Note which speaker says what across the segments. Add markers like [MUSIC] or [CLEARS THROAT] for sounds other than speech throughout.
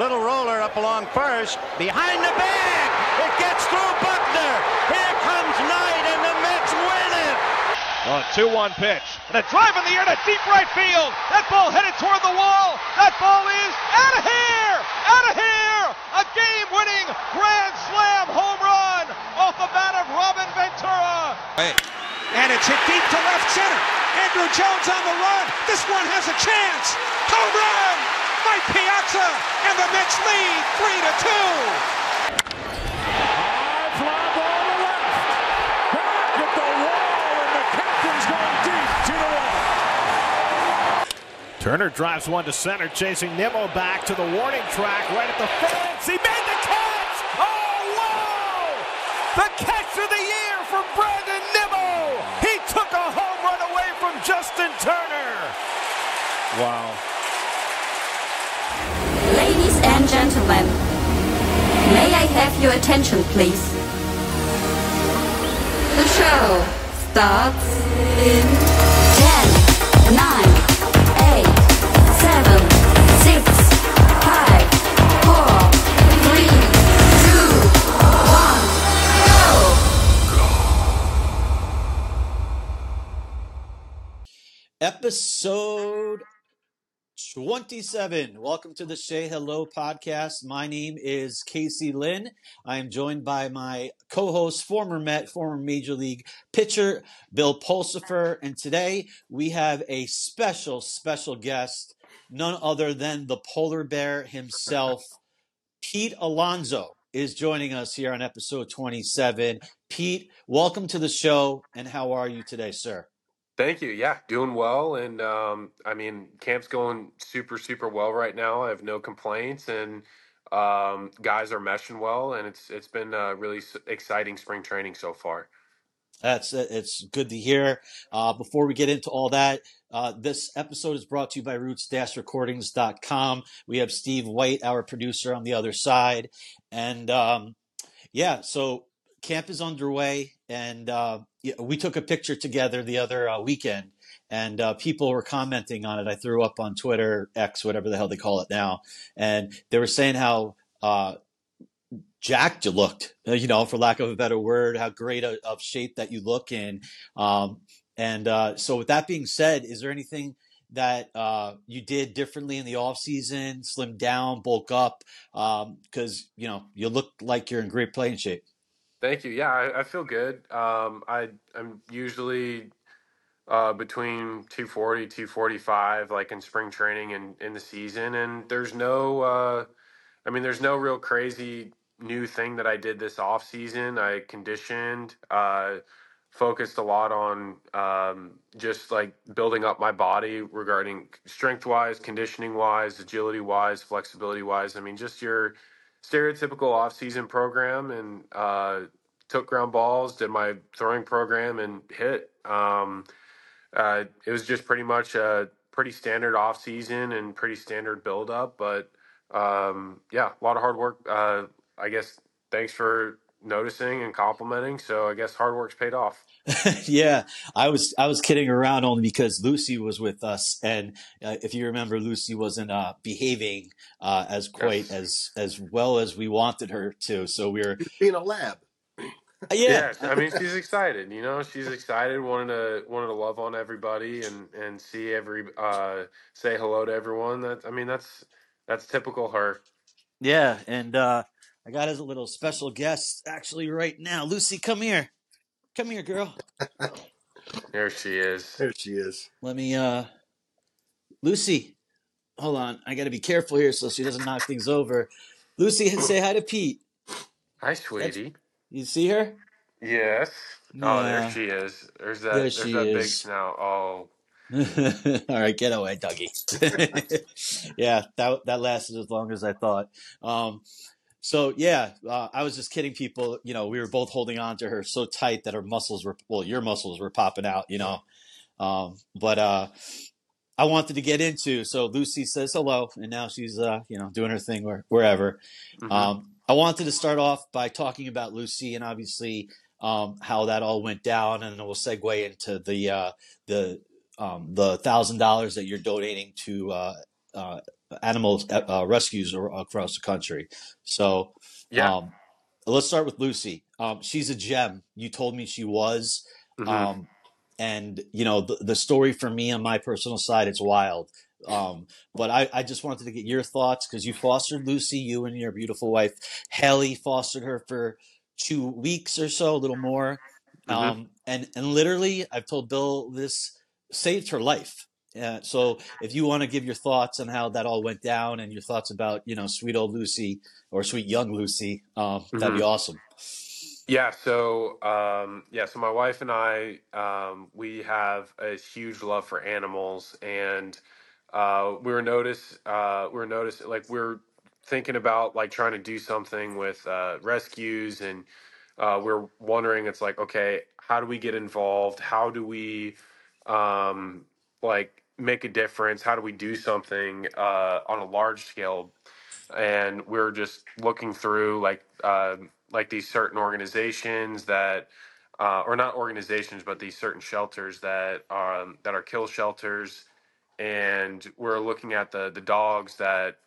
Speaker 1: Little roller up along first. Behind the bag. It gets through Buckner. Here comes Knight, and the Mets win it.
Speaker 2: Oh, 2-1 pitch. And a drive in the air to deep right field. That ball headed toward the wall. That ball is out of here! Out of here! A game-winning grand slam home run off the bat of Robin Ventura.
Speaker 3: Hey. And it's hit deep to left center. Andruw Jones on the run. This one has a chance. Home run! Mike Piazza and the Mets lead three to two.
Speaker 4: High fly ball to left. Back at the wall, and the captain's going deep to the wall.
Speaker 5: Turner drives one to center, chasing Nimmo back to the warning track right at the fence. He made the catch! Oh, wow! The catch of the year from Brandon Nimmo! He took a home run away from Justin Turner! Wow.
Speaker 6: Have your attention, please? The show starts in 10, 9, 8, 7, 6, 5, 4, 3, 2, 1, go!
Speaker 7: Episode 27. Welcome to the Say Hello podcast. My name is Casey Lynn. I am joined by my co host, former Met, former Major League pitcher, Bill Pulsipher. And today we have a special, special guest, none other than the polar bear himself, Pete Alonso, is joining us here on episode 27. Pete, welcome to the show, and how are you today, sir?
Speaker 8: Thank you. Yeah, doing well, and um, I mean, camp's going super, super well right now. I have no complaints, and um, guys are meshing well, and it's it's been a really exciting spring training so far.
Speaker 7: That's it's good to hear. Uh, before we get into all that, uh, this episode is brought to you by Roots-Recordings.com. We have Steve White, our producer, on the other side, and um, yeah, so camp is underway, and uh, we took a picture together the other uh, weekend, and uh, people were commenting on it. I threw up on Twitter, X, whatever the hell they call it now, and they were saying how uh, jacked you looked, uh, you know, for lack of a better word, how great a, of shape that you look in. Um, and uh, so, with that being said, is there anything that uh, you did differently in the off season? Slim down, bulk up, because you know you look like you're in great playing shape.
Speaker 8: Thank you. Yeah, I, I feel good. Um, I I'm usually uh, between 240 245 like in spring training and in the season and there's no uh, i mean there's no real crazy new thing that i did this off season i conditioned uh, focused a lot on um, just like building up my body regarding strength wise conditioning wise agility wise flexibility wise i mean just your stereotypical off season program and uh, took ground balls did my throwing program and hit um, uh, it was just pretty much a pretty standard off season and pretty standard build up, but um, yeah, a lot of hard work. Uh, I guess thanks for noticing and complimenting. So I guess hard work's paid off. [LAUGHS]
Speaker 7: yeah, I was I was kidding around only because Lucy was with us, and uh, if you remember, Lucy wasn't uh, behaving uh, as quite as as well as we wanted her to. So we were
Speaker 9: being a lab.
Speaker 7: yeah,
Speaker 8: I mean she's excited. You know, she's excited, wanting to wanting to love on everybody and and see every uh, say hello to everyone. That I mean that's that's typical her.
Speaker 7: yeah, and uh, I got as a little special guest actually right now. Lucy, come here, come here, girl.
Speaker 8: There she is.
Speaker 9: There she is.
Speaker 7: Let me, uh, Lucy. Hold on, I got to be careful here so she doesn't knock things over. Lucy, say hi to Pete.
Speaker 8: Hi, sweetie.
Speaker 7: You see her?
Speaker 8: Yes. Oh,
Speaker 7: Yeah.
Speaker 8: there she is. There's that.
Speaker 7: There
Speaker 8: there's
Speaker 7: she
Speaker 8: that big
Speaker 7: is.
Speaker 8: snout. Oh, [LAUGHS]
Speaker 7: All right, get away, Dougie. [LAUGHS] yeah, that that lasted as long as I thought. Um, so yeah, uh, I was just kidding people. You know, we were both holding on to her so tight that her muscles were well, your muscles were popping out. You know, um, but uh, I wanted to get into. So Lucy says hello, and now she's uh, you know doing her thing where, wherever.
Speaker 8: mhm.
Speaker 7: Um, I wanted to start off by talking about Lucy and obviously um, how that all went down, and then we'll segue into the uh, the um, the thousand dollars that you're donating to uh, uh, animal uh, rescues across the country. So
Speaker 8: Yeah.
Speaker 7: um, let's start with Lucy. Um, she's a gem. You told me she was.
Speaker 8: hmm
Speaker 7: Um, and you know the, the story for me on my personal side, it's wild. Um, but I, I just wanted to get your thoughts because you fostered Lucy, you and your beautiful wife Haley fostered her for two weeks or so, a little more.
Speaker 8: hmm
Speaker 7: Um, and and literally, I've told Bill this saved her life. Uh, so if you want to give your thoughts on how that all went down and your thoughts about you know sweet old Lucy or sweet young Lucy, um, that'd
Speaker 8: hmm
Speaker 7: be awesome.
Speaker 8: Yeah, so um, yeah, so my wife and I, um, we have a huge love for animals, and uh, we were notice, uh, we were notice, like we're thinking about like trying to do something with uh, rescues, and uh, we're wondering, it's like, okay, how do we get involved? How do we um, like make a difference? How do we do something uh, on a large scale? And we're just looking through like um like these certain organizations that uh, or not organizations but these certain shelters that um, that are kill shelters. And we're looking at the the dogs that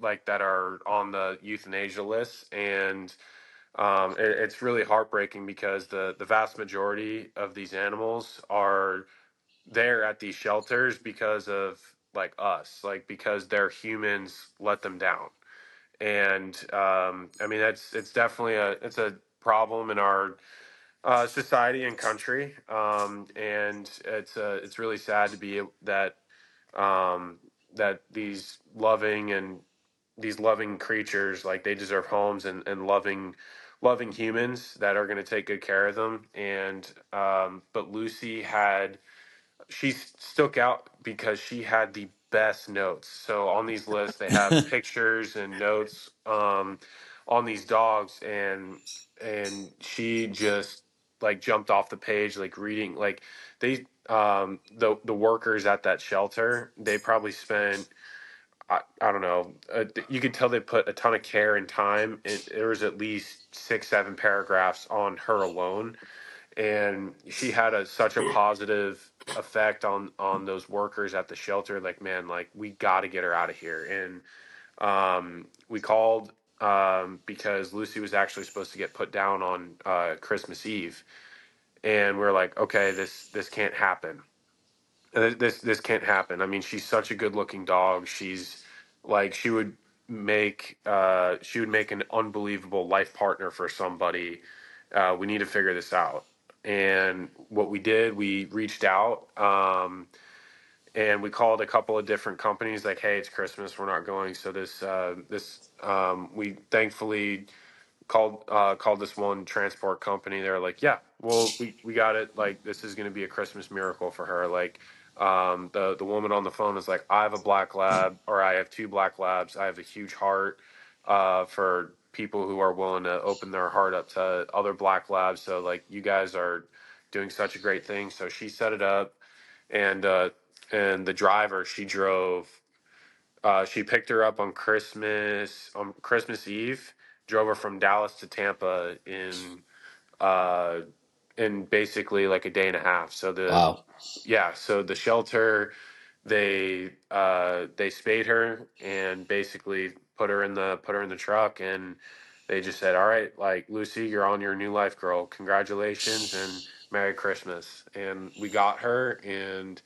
Speaker 8: like that are on the euthanasia list. And um, it, it's really heartbreaking because the the vast majority of these animals are there at these shelters because of like us like because their humans let them down. And um, I mean that's it's definitely a it's a problem in our uh, society and country, um, and it's uh, it's really sad to be that um, that these loving and these loving creatures like they deserve homes and, and loving loving humans that are going to take good care of them. And um, but lucy had she stuck out because she had the best notes. So on these lists, they have [LAUGHS] pictures and notes um, on these dogs, and and she just like jumped off the page, like reading, like they um the the workers at that shelter they probably spent I, I don't know uh, you could tell they put a ton of care and time it, there was at least six seven paragraphs on her alone and she had a such a [LAUGHS] positive effect on on those workers at the shelter like man like we got to get her out of here. And um we called um because lucy was actually supposed to get put down on uh christmas eve. And we're like okay this this can't happen. Uh, this this can't happen. I mean she's such a good looking dog. She's like she would make uh she would make an unbelievable life partner for somebody. Uh, we need to figure this out. And what we did, we reached out um, and we called a couple of different companies like, hey, it's Christmas, we're not going. So this, uh, this, um, we thankfully called uh, called this one transport company. They're like, yeah, well, we, we got it. Like this is going to be a Christmas miracle for her. Like um, the the woman on the phone is like, I have a black lab, or I have two black labs. I have a huge heart uh, for people who are willing to open their heart up to other black labs. So like you guys are doing such a great thing. So she set it up, and uh, and the driver she drove uh, she picked her up on Christmas on Christmas Eve. Drove her from Dallas to Tampa in uh, in basically like a day and a half. So the
Speaker 7: Wow.
Speaker 8: yeah, so the shelter they uh, they spayed her and basically put her in the put her in the truck and they just said, "All right, like Lucy, you're on your new life, girl. Congratulations and Merry Christmas." And we got her and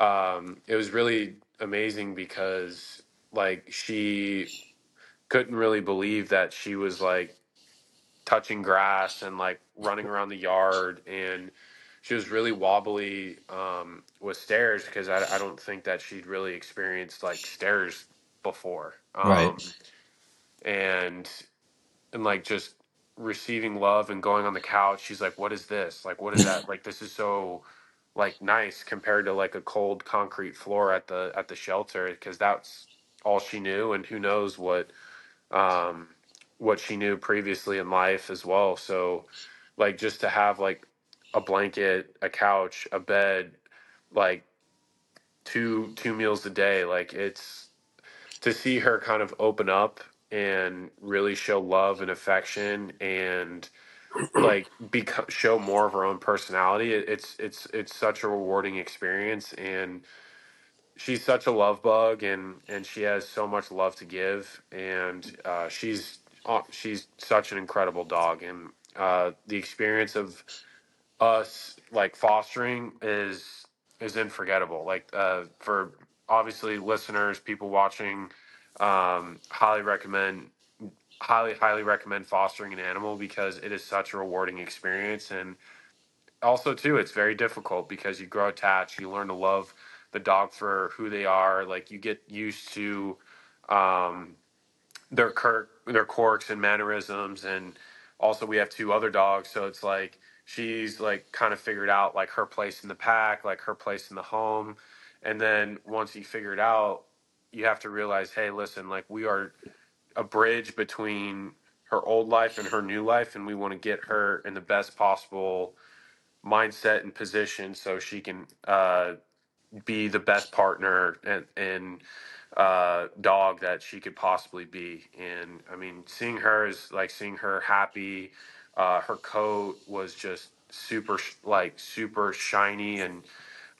Speaker 8: um, it was really amazing because like she couldn't really believe that she was like touching grass and like running around the yard and she was really wobbly um, with stairs because I, I don't think that she'd really experienced like stairs before.
Speaker 7: Right.
Speaker 8: um, and and like just receiving love and going on the couch she's like what is this? Like what is that? [LAUGHS] Like this is so like nice compared to like a cold concrete floor at the at the shelter because that's all she knew and who knows what um what she knew previously in life as well. So like just to have like a blanket a couch a bed like two two meals a day like it's to see her kind of open up and really show love and affection and like become show more of her own personality it, it's it's it's such a rewarding experience and she's such a love bug and and she has so much love to give and uh, she's uh, she's such an incredible dog and uh, the experience of us like fostering is is unforgettable. Like uh, for obviously listeners people watching um, highly recommend highly highly recommend fostering an animal because it is such a rewarding experience. And also too it's very difficult because you grow attached you learn to love the dog for who they are like you get used to um, their their quirks and mannerisms and also we have two other dogs so it's like she's like kind of figured out like her place in the pack like her place in the home and then once you figure it out you have to realize hey listen like we are a bridge between her old life and her new life and we want to get her in the best possible mindset and position so she can uh, be the best partner and, and uh, dog that she could possibly be. And I mean, seeing her is like seeing her happy. Uh, her coat was just super, like super shiny and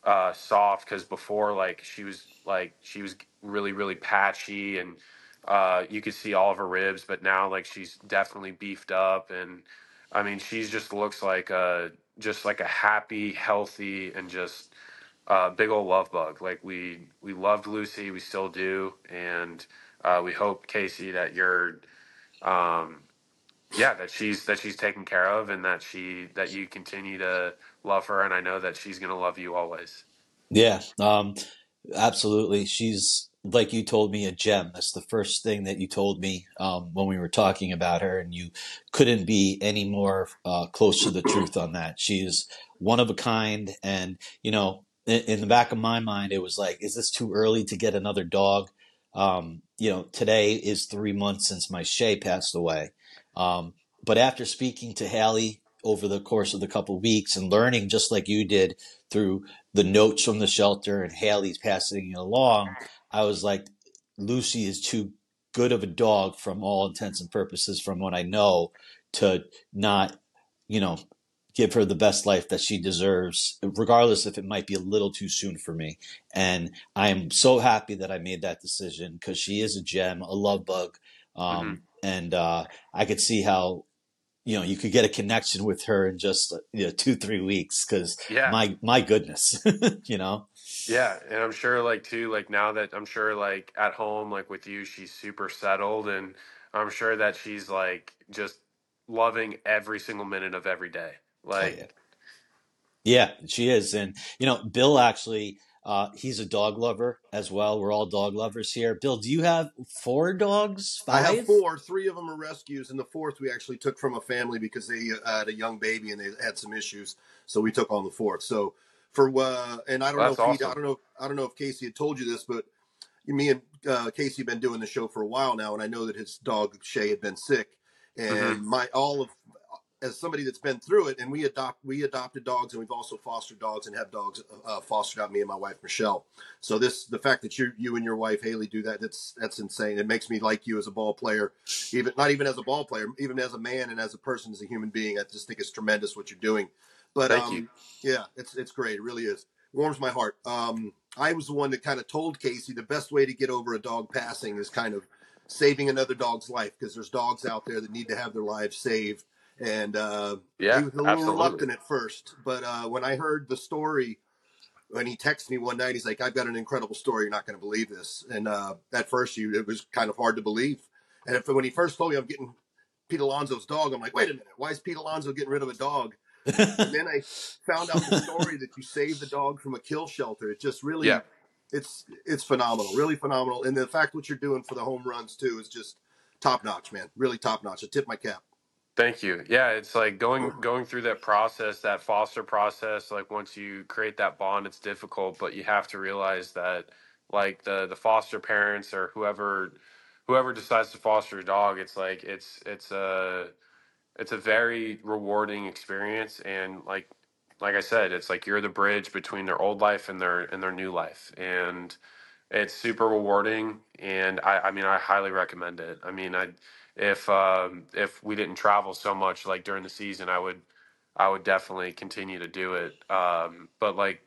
Speaker 8: uh, soft because before like she was like she was really really patchy and uh, you could see all of her ribs, but now like she's definitely beefed up and I mean she's just looks like a just like a happy, healthy, and just uh, big old love bug. Like we we loved Lucy, we still do, and uh, we hope Casey that you're um, yeah that she's that she's taken care of and that she that you continue to love her and i know that she's going to love you always
Speaker 7: Yeah, um, absolutely. She's like you told me a gem. That's the first thing that you told me um, when we were talking about her, and you couldn't be any more uh, close to the truth on that. She's one of a kind, and you know, in, in the back of my mind, it was like, is this too early to get another dog? Um, you know, today is three months since my Shay passed away. Um, but after speaking to Haley over the course of the couple weeks and learning, just like you did through the notes from the shelter and Haley's passing it along, I was like, Lucy is too good of a dog from all intents and purposes, from what I know, to not, you know, give her the best life that she deserves, regardless if it might be a little too soon for me. And I am so happy that I made that decision because she is a gem, a love bug. Um, and uh, I could see how you know you could get a connection with her in just you know two three weeks because
Speaker 8: yeah.
Speaker 7: my my goodness [LAUGHS] you know?
Speaker 8: Yeah and i'm sure like too like now that i'm sure like at home like with you she's super settled and i'm sure that she's like just loving every single minute of every day
Speaker 7: oh yeah.
Speaker 8: Like
Speaker 7: yeah she is and you know bill actually uh he's a dog lover as well. We're all dog lovers here. Bill do you have four dogs?
Speaker 9: I have four. Three of them are rescues, and the fourth we actually took from a family because they uh, had a young baby and they had some issues, so we took on the fourth. So for uh, and I don't know
Speaker 8: that's
Speaker 9: if he, I don't know, I don't know if Casey had told you this, but me and uh, Casey have been doing the show for a while now, and I know that his dog Shay had been sick,
Speaker 8: hmm
Speaker 9: and my all of as somebody that's been through it, and we adopt we adopted dogs, and we've also fostered dogs and have dogs uh, fostered out me and my wife Michelle. So this the fact that you you and your wife Haley do that that's that's insane. It makes me like you as a ball player, even not even as a ball player, even as a man and as a person as a human being. I just think it's tremendous what you're doing. But
Speaker 8: thank you
Speaker 9: um, yeah, it's it's great. It really is. Warms my heart. Um, I was the one that kind of told Casey the best way to get over a dog passing is kind of saving another dog's life because there's dogs out there that need to have their lives saved. And uh, he
Speaker 8: yeah
Speaker 9: was a little
Speaker 8: absolutely
Speaker 9: reluctant at first, but uh, when I heard the story, when he texted me one night, he's like, "I've got an incredible story. You're not going to believe this." And uh, at first, you it was kind of hard to believe. And if, when he first told me I'm getting Pete Alonso's dog, I'm like, "Wait a minute, why is Pete Alonso getting rid of a dog?" And then I [LAUGHS] found out the story that you saved the dog from a kill shelter. It just really
Speaker 8: yeah
Speaker 9: it's it's phenomenal, really phenomenal. And the fact what you're doing for the home runs too is just top notch, man. Really top notch. I tip my cap.
Speaker 8: Thank you. Yeah, it's like going going through that process, that foster process, like once you create that bond, it's difficult, but you have to realize that like the the foster parents or whoever whoever decides to foster a dog, it's like it's it's a it's a very rewarding experience and like like I said, it's like you're the bridge between their old life and their and their new life. And it's super rewarding and I, I mean I highly recommend it. I mean I if um if we didn't travel so much like during the season I would I would definitely continue to do it. Um but like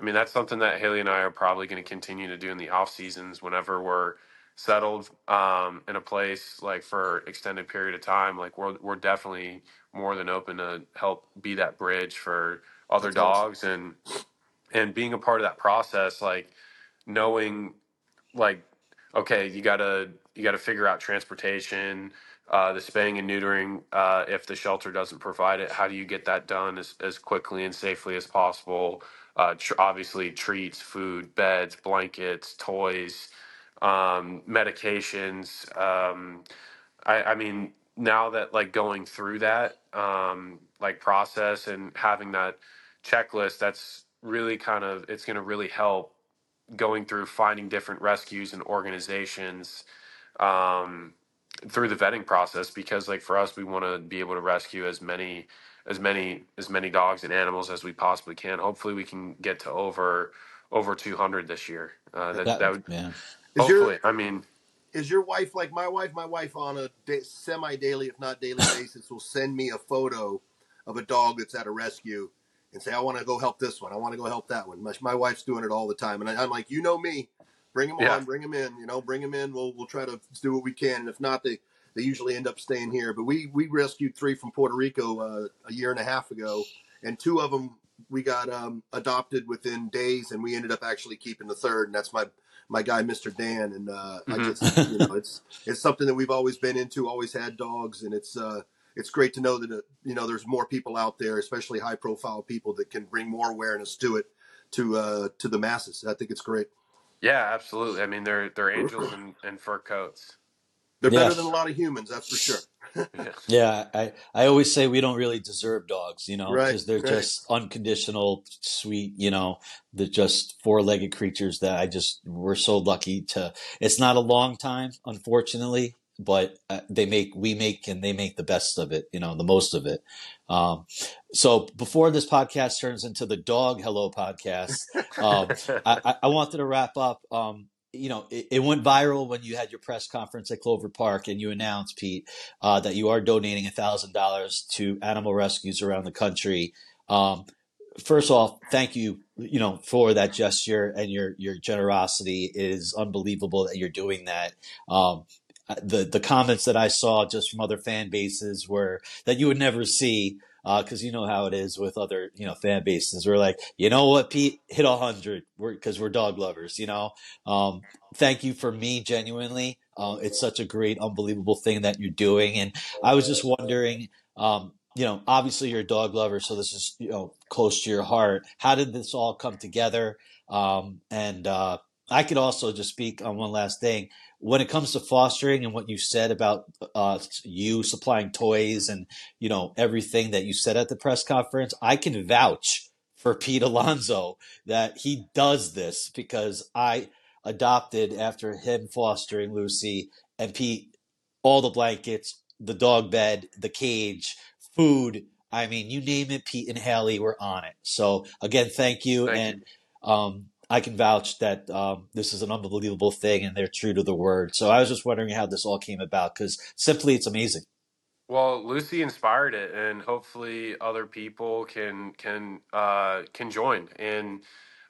Speaker 8: I mean, that's something that Haley and I are probably going to continue to do in the off seasons whenever we're settled um, in a place like for extended period of time. Like we're we're definitely more than open to help be that bridge for other
Speaker 9: That's awesome.
Speaker 8: dogs and and being a part of that process. Like knowing like okay you gotta you gotta figure out transportation uh, the spaying and neutering uh, if the shelter doesn't provide it. How do you get that done as, as quickly and safely as possible? Uh, tr- obviously treats food beds blankets toys um, medications um, I, I mean now that like going through that um, like process and having that checklist that's really kind of it's going to really help going through finding different rescues and organizations um, through the vetting process because like for us we want to be able to rescue as many as many as many dogs and animals as we possibly can hopefully we can get to over over 200 this year uh, that
Speaker 7: That
Speaker 8: that would
Speaker 7: yeah.
Speaker 9: Is your
Speaker 8: hopefully i mean
Speaker 9: is your wife like my wife? My wife on a da- semi-daily, if not daily [LAUGHS] basis, will send me a photo of a dog that's at a rescue and say, "I want to go help this one. I want to go help that one." My, my wife's doing it all the time, and I, I'm like, "You know me, bring them
Speaker 8: yeah
Speaker 9: on, bring them in. You know, bring them in. We'll we'll try to do what we can, and if not, they they usually end up staying here. But we we rescued three from Puerto Rico uh, a year and a half ago, and two of them we got um, adopted within days, and we ended up actually keeping the third, and that's my my guy, Mr. Dan. And uh, I
Speaker 8: hmm
Speaker 9: just you know, it's it's something that we've always been into, always had dogs, and it's uh, it's great to know that uh, you know there's more people out there, especially high profile people that can bring more awareness to it to uh, to the masses. I think it's great.
Speaker 8: Yeah absolutely i mean they're they're angels [LAUGHS] in, in fur coats
Speaker 9: They're
Speaker 7: Yeah.
Speaker 9: better than a lot of humans, that's for sure.
Speaker 8: yeah [LAUGHS]
Speaker 7: Yeah, I, I always say we don't really deserve dogs, you know,
Speaker 9: Right,
Speaker 7: because they're
Speaker 9: right.
Speaker 7: just unconditional, sweet, you know, they're just four-legged creatures that I just, we're so lucky to, it's not a long time, unfortunately, but uh, they make, we make, and they make the best of it, you know, the most of it. Um, so before this podcast turns into the dog hello podcast, um, [LAUGHS] I, I wanted to wrap up. Um, you know, it, it went viral when you had your press conference at Clover Park and you announced, Pete, uh, that you are donating thousand dollars to animal rescues around the country. Um, first off, thank you, you know, for that gesture and your your generosity. It is unbelievable that you're doing that. Um, the the comments that I saw just from other fan bases were that you would never see because you know how it is with other you know fan bases. We're like, you know what, Pete, hit a hundred, because we're dog lovers, you know. Um, thank you for me, genuinely. Uh, it's such a great, unbelievable thing that you're doing, and I was just wondering, um, you know, obviously you're a dog lover, so this is you know close to your heart. How did this all come together? Um, and uh, I could also just speak on one last thing. When it comes to fostering and what you said about uh, you supplying toys and you know everything that you said at the press conference, I can vouch for [LAUGHS] Pete Alonso that he does this because I adopted after him fostering Lucy and Pete all the blankets, the dog bed, the cage, food. I mean, you name it, Pete and Haley were on it. So again, thank you.
Speaker 8: Thank you.
Speaker 7: and um, I can vouch that um, this is an unbelievable thing and they're true to the word. So I was just wondering how this all came about because simply it's amazing.
Speaker 8: Well, Lucy inspired it, and hopefully other people can can uh, can join. And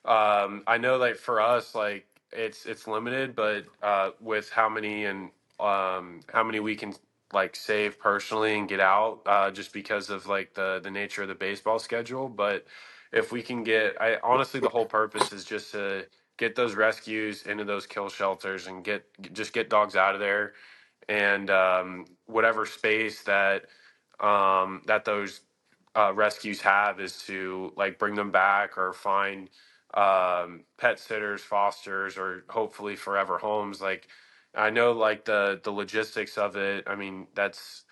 Speaker 8: um, I know, like for us, like it's it's limited, but uh, with how many and um, how many we can like save personally and get out, uh, just because of like the the nature of the baseball schedule. But if we can get, I honestly, the whole purpose is just to get those rescues into those kill shelters and get just get dogs out of there and um, whatever space that um, that those uh, rescues have is to like bring them back or find um, pet sitters, fosters, or hopefully forever homes. Like I know, like the the logistics of it. I mean, that's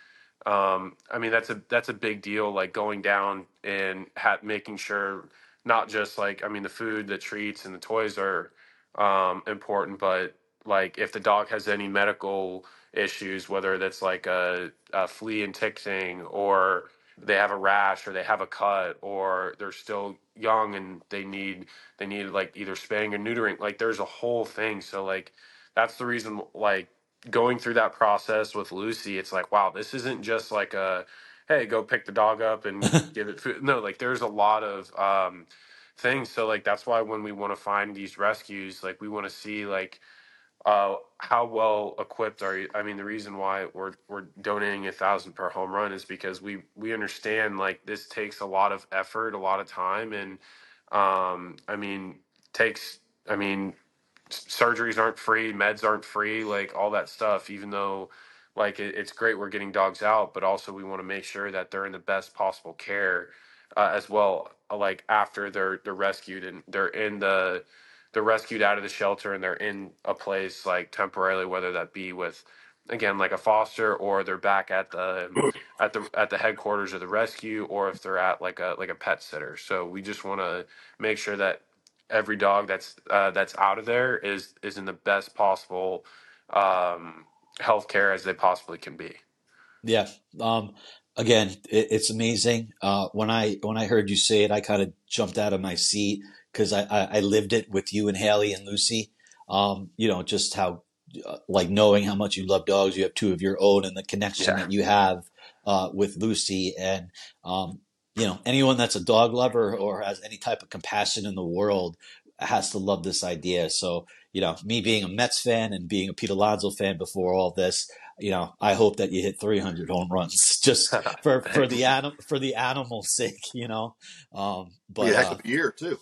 Speaker 8: um, I mean that's a that's a big deal. Like going down and ha- making sure not just like I mean the food, the treats, and the toys are um, important, but like if the dog has any medical issues, whether that's like a, a flea and tick thing, or they have a rash, or they have a cut, or they're still young and they need they need like either spaying or neutering. Like there's a whole thing. So like that's the reason like going through that process with Lucy, it's like wow, this isn't just like a hey go pick the dog up and [LAUGHS] give it food. No, like there's a lot of um, things. So like that's why when we want to find these rescues, like we want to see like uh, how well equipped are you? I mean, the reason why we're we're donating a thousand per home run is because we we understand like this takes a lot of effort, a lot of time, and um, I mean takes. I mean, surgeries aren't free, meds aren't free, like all that stuff. Even though, like it, it's great we're getting dogs out, but also we want to make sure that they're in the best possible care uh, as well. uh, Like after they're they're rescued and they're in the they're rescued out of the shelter and they're in a place like temporarily, whether that be with again like a foster or they're back at the at the at the headquarters of the rescue or if they're at like a like a pet sitter. So we just want to make sure that every dog that's uh, that's out of there is is in the best possible um, health care as they possibly can be.
Speaker 7: Yeah. Um, again, it, it's amazing. Uh, when I when I heard you say it, I kind of jumped out of my seat because I, I, I lived it with you and Haley and Lucy. Um, you know, just how uh, like knowing how much you love dogs. You have two of your own, and the connection
Speaker 8: Yeah.
Speaker 7: that you have uh, with Lucy, and um, you know, anyone that's a dog lover or has any type of compassion in the world has to love this idea. So, you know, me being a Mets fan and being a Pete Alonso fan before all this, you know, I hope that you hit 300 home runs [LAUGHS] just [LAUGHS] for for the anim- for the animal's [LAUGHS] sake, you know. Um,
Speaker 9: Be
Speaker 7: but
Speaker 9: a heck
Speaker 7: uh,
Speaker 9: of a year too.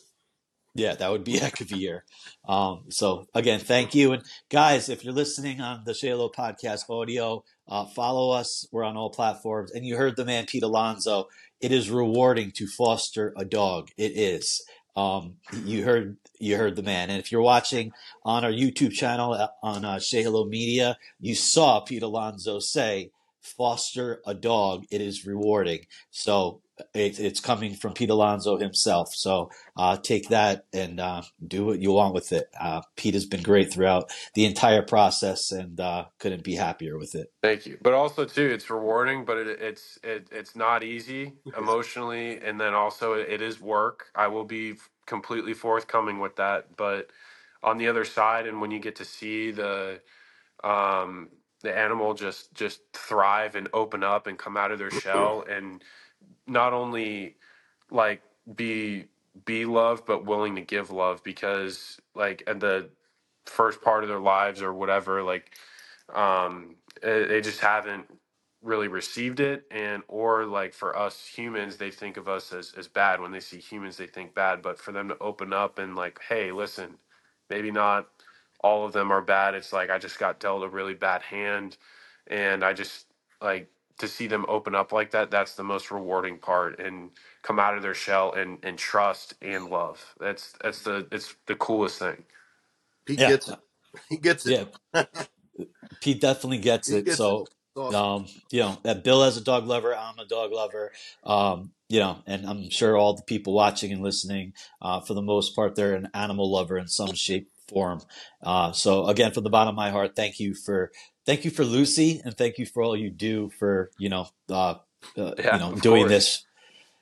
Speaker 7: yeah, that would be a heck of a year. Um, so again, thank you. And guys, if you're listening on the Say Hello podcast audio, uh, follow us. We're on all platforms. And you heard the man, Pete Alonso. It is rewarding to foster a dog. It is. Um, you heard, you heard the man. And if you're watching on our YouTube channel uh, on uh, Say Hello Media, you saw Pete Alonso say, foster a dog. It is rewarding. So it, it's coming from Pete Alonso himself. So, uh, take that and uh, do what you want with it. Uh, Pete has been great throughout the entire process, and uh, couldn't be happier with it.
Speaker 8: Thank you. But also too, it's rewarding, but it, it's it, it's not easy [LAUGHS] emotionally, and then also it, it is work. I will be completely forthcoming with that. But on the other side, and when you get to see the um, the animal just just thrive and open up and come out of their [LAUGHS] shell, and not only like be be loved but willing to give love because like at the first part of their lives or whatever like um eh, they just haven't really received it. And or like for us humans they think of us as, as bad. When they see humans they think bad. But for them to open up and like hey listen maybe not all of them are bad. It's like i just got dealt a really bad hand and i just like to see them open up like that that's the most rewarding part and come out of their shell and and trust and love that's that's the it's the coolest thing
Speaker 9: Pete
Speaker 7: Yeah,
Speaker 9: gets it. He gets it.
Speaker 7: yeah. Pete definitely gets
Speaker 9: He
Speaker 7: it.
Speaker 9: gets it.
Speaker 7: So,
Speaker 9: It's awesome.
Speaker 7: um, you know, that Bill as a dog lover, I'm a dog lover. Um, you know, and I'm sure all the people watching and listening, uh, for the most part, they're an animal lover in some shape, form. Uh, so again, from the bottom of my heart, thank you for, thank you for Lucy and thank you for all you do for, you know, uh, uh,
Speaker 8: yeah
Speaker 7: you know,
Speaker 8: of
Speaker 7: doing
Speaker 8: course
Speaker 7: this.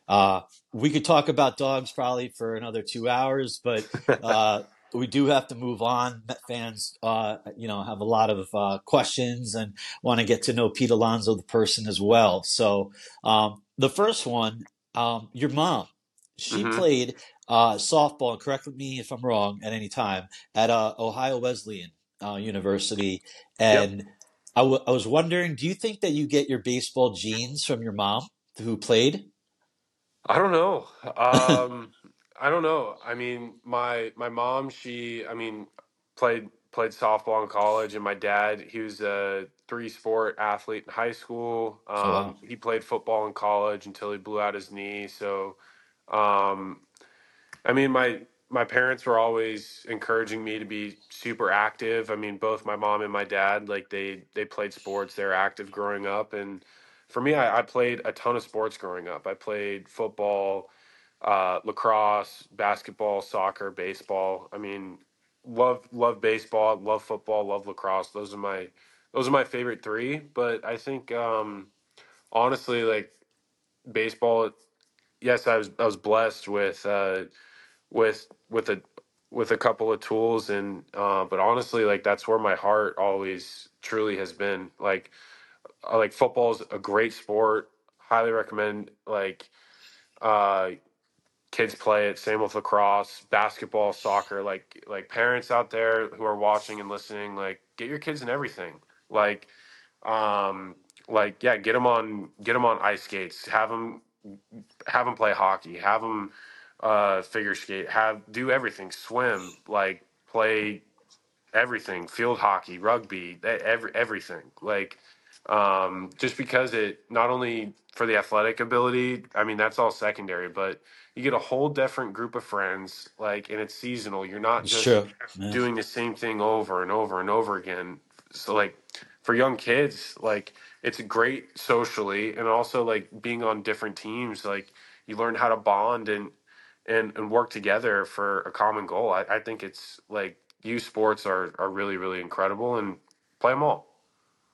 Speaker 7: Uh, we could talk about dogs probably for another two hours, but, [LAUGHS] uh, we do have to move on. Met fans, uh, you know, have a lot of uh, questions and want to get to know Pete Alonso, the person, as well. So, um, the first one, um, your mom, she
Speaker 8: hmm
Speaker 7: played uh, softball. And correct me if I'm wrong at any time at uh, Ohio Wesleyan uh, University,
Speaker 8: yep
Speaker 7: and I, w- I was wondering, do you think that you get your baseball genes from your mom who played?
Speaker 8: I don't know. Um, [LAUGHS] I don't know. I mean, my my mom, she, I mean, played played softball in college, and my dad, he was a three sport athlete in high school.
Speaker 7: Oh wow,
Speaker 8: Um, he played football in college until he blew out his knee. So, um, I mean, my my parents were always encouraging me to be super active. I mean, both my mom and my dad, like they they played sports. They're active growing up, and for me, I, I played a ton of sports growing up. I played football, uh, lacrosse, basketball, soccer, baseball. I mean, love love baseball, love football, love lacrosse. Those are my those are my favorite three. But I think um, honestly, like baseball. Yes, I was I was blessed with. Uh, with with a with a couple of tools and uh but honestly like that's where my heart always truly has been like uh, like football is a great sport highly recommend like uh kids play it. Same with lacrosse, basketball, soccer. Like like parents out there who are watching and listening, like get your kids in everything. Like um like yeah, get them on get them on ice skates. Have them have them play hockey. Have them uh, figure skate. Have do everything. Swim. Like play everything field hockey rugby every everything like um just because it not only for the athletic ability i mean that's all secondary but you get a whole different group of friends like and it's seasonal you're not
Speaker 7: It's
Speaker 8: just
Speaker 7: true. Yeah.
Speaker 8: doing the same thing over and over and over again so like for young kids like it's great socially and also like being on different teams like you learn how to bond and and and work together for a common goal i, I think it's like youth sports are are really really incredible and play them all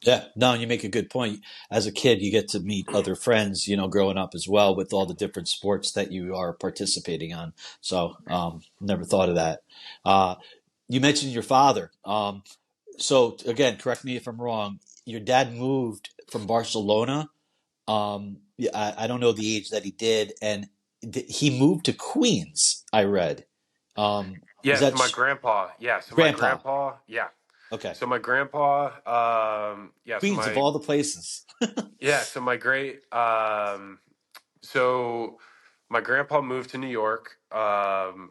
Speaker 7: Yeah, no, you make a good point. As a kid, you get to meet [CLEARS THROAT] other friends, you know, growing up as well with all the different sports that you are participating on. So, um, never thought of that. Uh, you mentioned your father. Um, so again, correct me if I'm wrong. Your dad moved from Barcelona. Um, I, I don't know the age that he did, and he moved to Queens. I read. Um,
Speaker 8: yeah so my grandpa yeah so my
Speaker 7: grandpa?
Speaker 8: grandpa yeah
Speaker 7: Okay,
Speaker 8: so my grandpa um yeah so
Speaker 7: Queens of all the places. [LAUGHS]
Speaker 8: yeah so my great um so my grandpa moved to new york um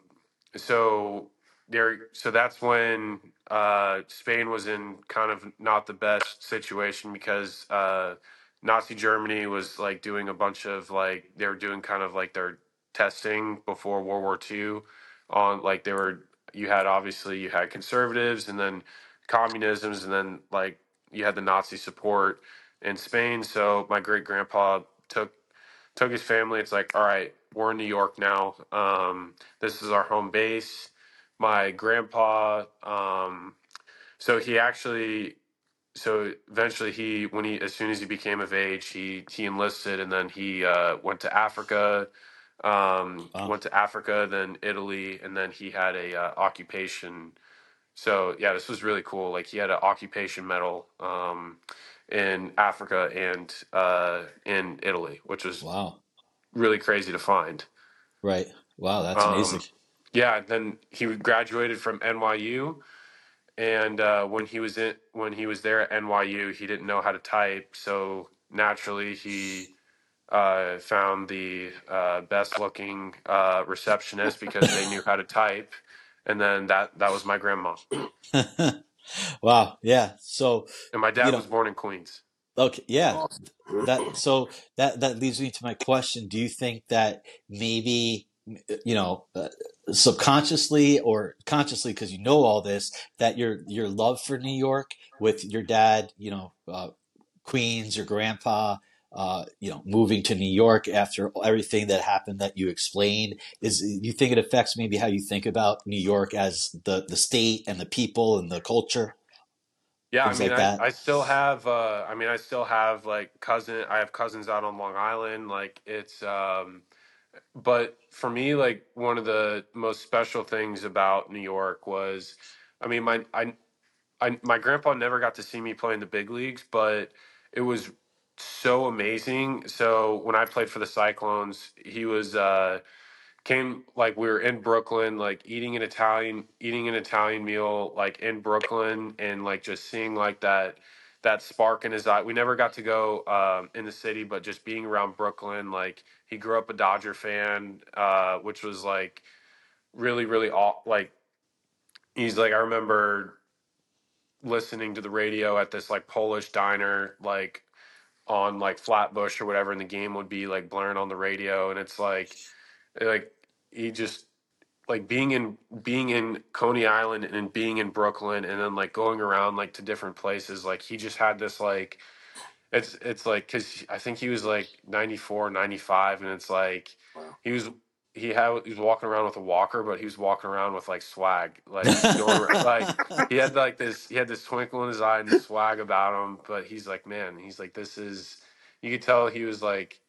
Speaker 8: so there so that's when uh spain was in kind of not the best situation because uh nazi germany was like doing a bunch of like they were doing kind of like their testing before world war ii on like they were you had obviously you had conservatives and then communisms and then like you had the nazi support in spain so my great grandpa took took his family. It's like, all right, we're in New York now. Um, this is our home base. My grandpa, um, so he actually, so eventually he, when he, as soon as he became of age, he he enlisted, and then he uh, went to Africa. Um,
Speaker 7: Wow.
Speaker 8: went to Africa, then Italy, and then he had a uh, occupation. So yeah, this was really cool. Like he had an occupation medal um, in Africa and uh, in Italy, which was
Speaker 7: Wow.
Speaker 8: really crazy to find.
Speaker 7: Right. Wow, that's
Speaker 8: Um,
Speaker 7: amazing.
Speaker 8: yeah, then he graduated from NYU, and uh, when he was in when he was there at NYU, he didn't know how to type, so naturally he uh, found the uh, best looking uh, receptionist because they knew how to type, and then that that was my grandma, [LAUGHS]
Speaker 7: wow. Yeah. So,
Speaker 8: and my dad
Speaker 7: know,
Speaker 8: was born in Queens.
Speaker 7: okay. Yeah. That, so that, that leads me to my question. Do you think that maybe, you know, uh, subconsciously or consciously, because you know all this, that your, your love for New York with your dad, you know, uh, Queens, your grandpa, uh, you know, moving to New York after everything that happened that you explained, is you think it affects maybe how you think about New York as the the state and the people and the culture,
Speaker 8: Yeah, I
Speaker 7: things
Speaker 8: mean,
Speaker 7: like
Speaker 8: I,
Speaker 7: that?
Speaker 8: I still have, uh, I mean, I still have like cousin, I have cousins out on Long Island. Like it's, um, but for me, like one of the most special things about New York was, I mean, my, I, I, my grandpa never got to see me play in the big leagues, but it was so amazing. So when I played for the Cyclones, he was, uh, came like we were in Brooklyn, like eating an Italian eating an Italian meal like in Brooklyn and like just seeing like that that spark in his eye. We never got to go um, in the city, but just being around Brooklyn, like he grew up a Dodger fan, uh, which was like really really aw- like he's like I remember listening to the radio at this like Polish diner like on like Flatbush or whatever and the game would be like blaring on the radio and it's like like he just like being in being in Coney Island and being in Brooklyn and then like going around like to different places like he just had this like it's it's like cuz I think he was like 94 95 and it's like
Speaker 9: Wow.
Speaker 8: he was he had he was walking around with a walker but he was walking around with like swag like going like he had like this he had this twinkle in his eye and this swag about him but he's like man he's like this is you could tell he was like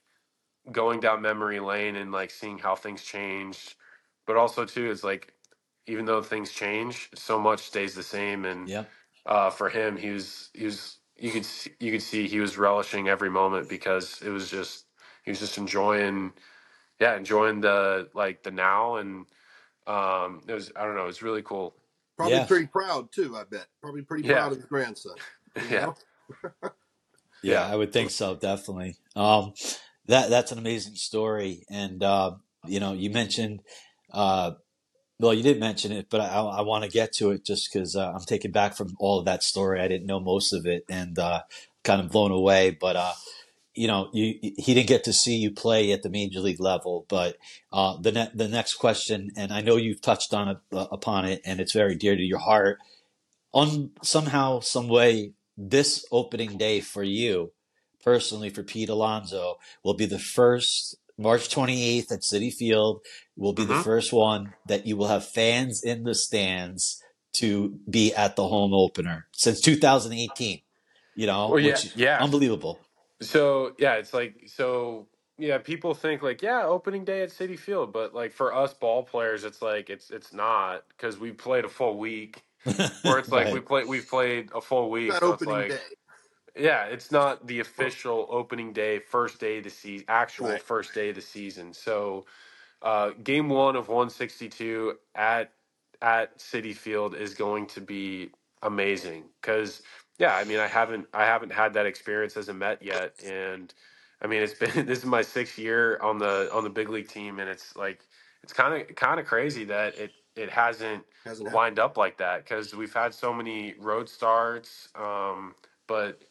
Speaker 8: going down memory lane and like seeing how things changed but also too it's like even though things change so much stays the same and
Speaker 7: Yep.
Speaker 8: uh for him he was he was you could see, you could see he was relishing every moment because it was just he was just enjoying yeah, enjoying the like the now and um it was I don't know, it was really cool.
Speaker 9: Probably
Speaker 7: Yeah.
Speaker 9: pretty proud too. I bet. Probably pretty
Speaker 8: Yeah.
Speaker 9: proud of his grandson. [LAUGHS] you
Speaker 8: Yeah.
Speaker 9: know? [LAUGHS]
Speaker 7: Yeah,
Speaker 8: Yeah.
Speaker 7: I would think so, definitely. Um, that that's an amazing story, and uh, you know, you mentioned, uh, well, you did mention it, but I, I want to get to it just because uh, I'm taken back from all of that story. I didn't know most of it, and uh, kind of blown away. But uh, you know, you he didn't get to see you play at the major league level. But uh, the ne- the next question, and I know you've touched on it uh, upon it, and it's very dear to your heart. On somehow, some way, this opening day for you personally for Pete Alonso will be the first March 28th at Citi Field will be the
Speaker 8: Mhm.
Speaker 7: first one that you will have fans in the stands to be at the home opener since 2018 you know
Speaker 8: Well, yeah,
Speaker 7: which
Speaker 8: yeah.
Speaker 7: unbelievable
Speaker 8: So yeah, it's like so yeah, people think like yeah, opening day at Citi Field, but like for us ball players, it's like it's it's not because we played a full week. [LAUGHS] Where it's like we played we've played a full week,
Speaker 9: That
Speaker 8: so it's
Speaker 9: opening
Speaker 8: like
Speaker 9: day.
Speaker 8: Yeah, it's not the official opening day, first day of the season, actual
Speaker 9: Right.
Speaker 8: first day of the season. So uh, game one of 162 at at Citi Field is going to be amazing because yeah, I mean I haven't I haven't had that experience as a Met yet, and I mean it's [LAUGHS] been this is my sixth year on the on the big league team, and it's like it's kind of kind of crazy that it it hasn't
Speaker 9: Hasn't happened.
Speaker 8: lined up like that because we've had so many road starts, um, but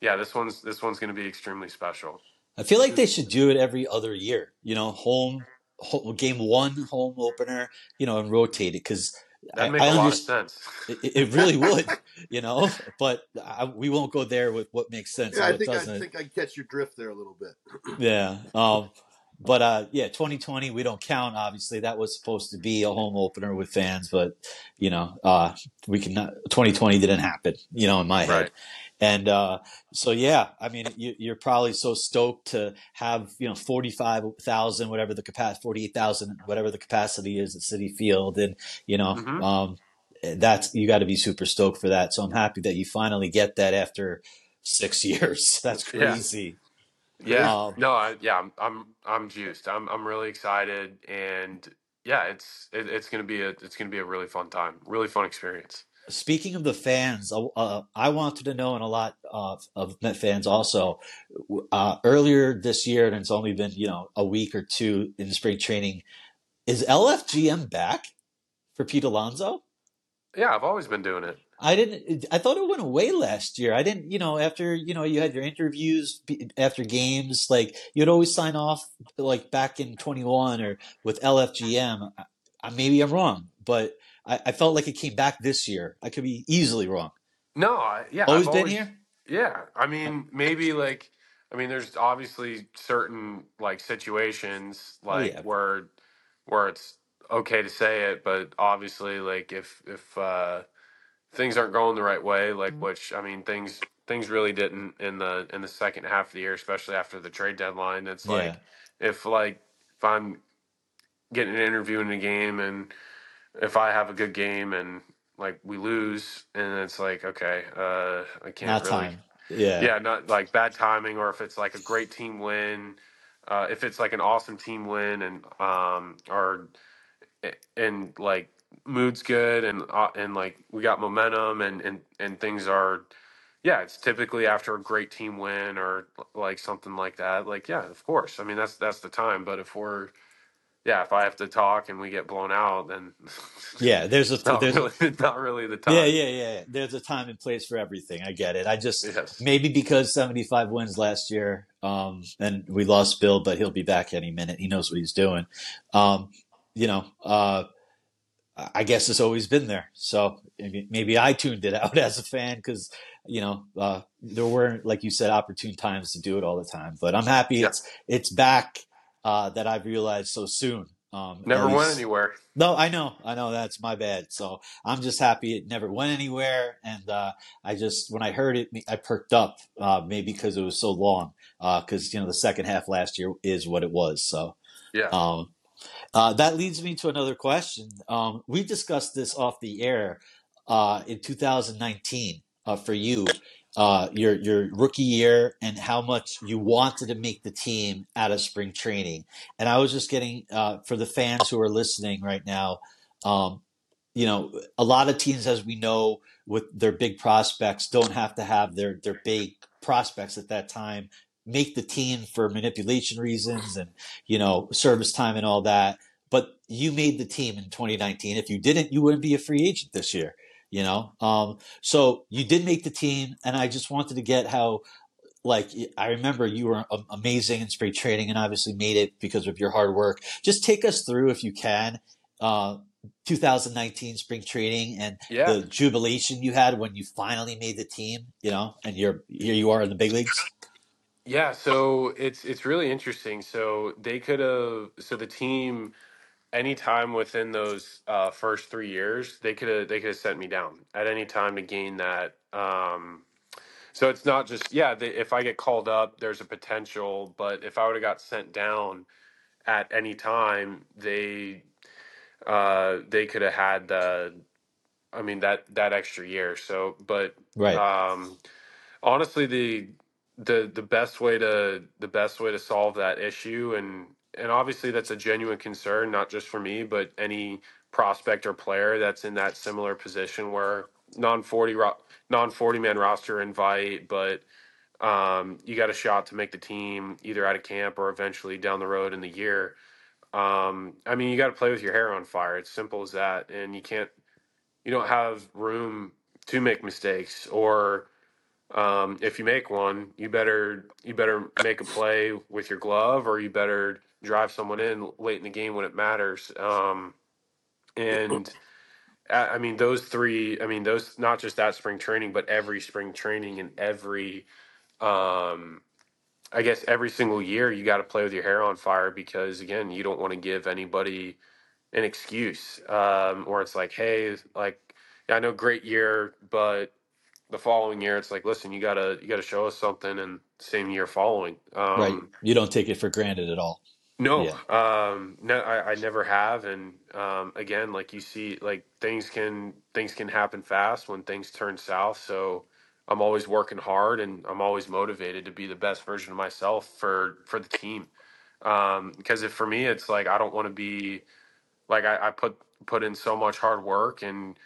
Speaker 8: yeah, this one's this one's going to be extremely special.
Speaker 7: I feel like they should do it every other year you know home, home game one home opener you know and rotate it because
Speaker 8: That
Speaker 7: I,
Speaker 8: makes
Speaker 7: I
Speaker 8: a lot of
Speaker 7: understand
Speaker 8: sense.
Speaker 7: it, it really [LAUGHS] would you know but I, we won't go there with what makes sense
Speaker 9: Yeah, I think I
Speaker 7: doesn't
Speaker 9: think I catch your drift there a little bit. [CLEARS THROAT]
Speaker 7: Yeah. Um, but uh, yeah, 2020 we don't count. Obviously, that was supposed to be a home opener with fans, but you know, uh, we can. 2020 didn't happen. You know, in my head. And uh, so yeah, I mean, you, you're probably so stoked to have you know 45,000, whatever the capacity, 48,000, whatever the capacity is at Citi Field, and you know,
Speaker 8: Mhm.
Speaker 7: um, that's you got to be super stoked for that. So I'm happy that you finally get that after six [LAUGHS] years. That's
Speaker 8: Yeah.
Speaker 7: crazy.
Speaker 8: Yeah.
Speaker 7: Um,
Speaker 8: no, I, yeah, I'm, I'm, I'm juiced. I'm, I'm really excited, and yeah, it's, it, it's gonna be a, it's gonna be a really fun time, really fun experience.
Speaker 7: Speaking of the fans, uh, uh, I wanted to know, and a lot of, of Met fans also, uh, earlier this year, and it's only been you know a week or two in spring training. Is LFGM back for Pete Alonso?
Speaker 8: Yeah, I've always been doing it.
Speaker 7: I didn't. I thought it went away last year. I didn't. You know, after you know you had your interviews after games, like you'd always sign off like back in twenty one or with LFGM. I, I, maybe I'm wrong, but I, I felt like it came back this year. I could be easily wrong.
Speaker 8: No, I, yeah,
Speaker 7: Always
Speaker 8: I've
Speaker 7: been
Speaker 8: always,
Speaker 7: here.
Speaker 8: Yeah, I mean, maybe like, I mean, there's obviously certain like situations
Speaker 7: Oh,
Speaker 8: like
Speaker 7: yeah.
Speaker 8: where, where it's okay to say it, but obviously, like if if uh, things aren't going the right way, like which I mean, things things really didn't in the in the second half of the year, especially after the trade deadline. It's like
Speaker 7: Yeah.
Speaker 8: if like if I'm getting an interview in a game and if I have a good game and like we lose and it's like okay, uh, I can't
Speaker 7: Not
Speaker 8: really
Speaker 7: time. Yeah.
Speaker 8: yeah, not like bad timing, or if it's like a great team win, uh, if it's like an awesome team win, and um, or and like mood's good, and uh, and like we got momentum, and and and things are, yeah, it's typically after a great team win or like something like that. Like yeah, of course. I mean that's that's the time. But if we're yeah, if I have to talk and we get blown out, then
Speaker 7: Yeah. There's [LAUGHS] a
Speaker 8: not
Speaker 7: there's
Speaker 8: really [LAUGHS] not really the time.
Speaker 7: yeah yeah yeah. There's a time and place for everything. I get it. I just
Speaker 8: Yes.
Speaker 7: maybe because 75 wins last year, um, and we lost Bill, but he'll be back any minute. He knows what he's doing. Um, you know, uh, I guess it's always been there. So maybe, maybe I tuned it [LAUGHS] out as a fan because, you know, uh, there weren't, like you said, opportune times to do it all the time. But I'm happy
Speaker 8: Yeah.
Speaker 7: it's it's back uh, that I've realized so soon. Um,
Speaker 8: Never went anywhere.
Speaker 7: No, I know, I know that's my bad. So I'm just happy it never went anywhere. And uh, I just when I heard it, I perked up. Uh, maybe because it was so long. Because you know the second half last year is what it was. So.
Speaker 8: Yeah.
Speaker 7: Um, uh, that leads me to another question. Um, we discussed this off the air uh, in 2019 uh, for you. Uh, your your rookie year and how much you wanted to make the team out of spring training. And I was just getting uh, for the fans who are listening right now. Um, you know, a lot of teams, as we know, with their big prospects, don't have to have their their big prospects at that time make the team for manipulation reasons and you know service time and all that. But you made the team in 2019. If you didn't, you wouldn't be a free agent this year. You know, um, so you did make the team, and I just wanted to get how like I remember you were amazing in spring training and obviously made it because of your hard work. Just take us through if you can. Uh, 2019 spring training and
Speaker 8: Yeah.
Speaker 7: the jubilation you had when you finally made the team, you know, and you're here you are in the big leagues.
Speaker 8: Yeah, so it's it's really interesting. So they could have so the team anytime within those uh, first three years, they could have they could have sent me down at any time to gain that. Um, so it's not just yeah. They, if I get called up, there's a potential, but if I would have got sent down at any time, they uh, they could have had the. I mean that that extra year. So, but
Speaker 7: Right.
Speaker 8: um, honestly the the the best way to the best way to solve that issue and obviously that's a genuine concern not just for me but any prospect or player that's in that similar position where non 40 ro- non 40 man roster invite but um you got a shot to make the team either out of camp or eventually down the road in the year. Um i mean you got to play with your hair on fire. It's simple as that and you can't you don't have room to make mistakes or um, if you make one, you better you better make a play with your glove, or you better drive someone in late in the game when it matters. Um, and I I mean, those three. I mean, those not just that spring training, but every spring training and every, um, I guess every single year, you got to play with your hair on fire because again, you don't want to give anybody an excuse, um, or it's like, hey, like, yeah, I know, great year, but the following year it's like listen you gotta you gotta show us something and same year following
Speaker 7: Right.
Speaker 8: um
Speaker 7: You don't take it for granted at all.
Speaker 8: No
Speaker 7: Yeah.
Speaker 8: um no I, I never have and um again like you see like things can things can happen fast when things turn south so i'm always working hard and i'm always motivated to be the best version of myself for for the team. Um because if for me it's like i don't want to be like I, I put put in so much hard work and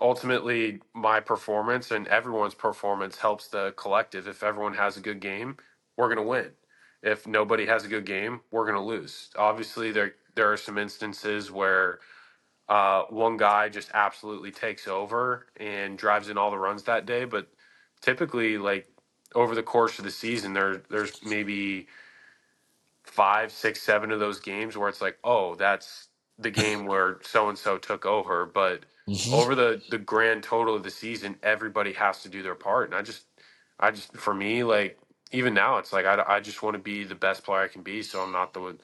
Speaker 8: ultimately my performance and everyone's performance helps the collective. If everyone has a good game we're going to win if nobody has a good game we're going to lose obviously there there are some instances where uh, one guy just absolutely takes over and drives in all the runs that day but typically like over the course of the season there there's maybe five, six, seven of those games where it's like, oh, that's the game [LAUGHS] where so and so took over. But
Speaker 7: hmm
Speaker 8: over the the grand total of the season, everybody has to do their part. And I just, I just for me, like even now, it's like I I just want to be the best player I can be. So I'm not the.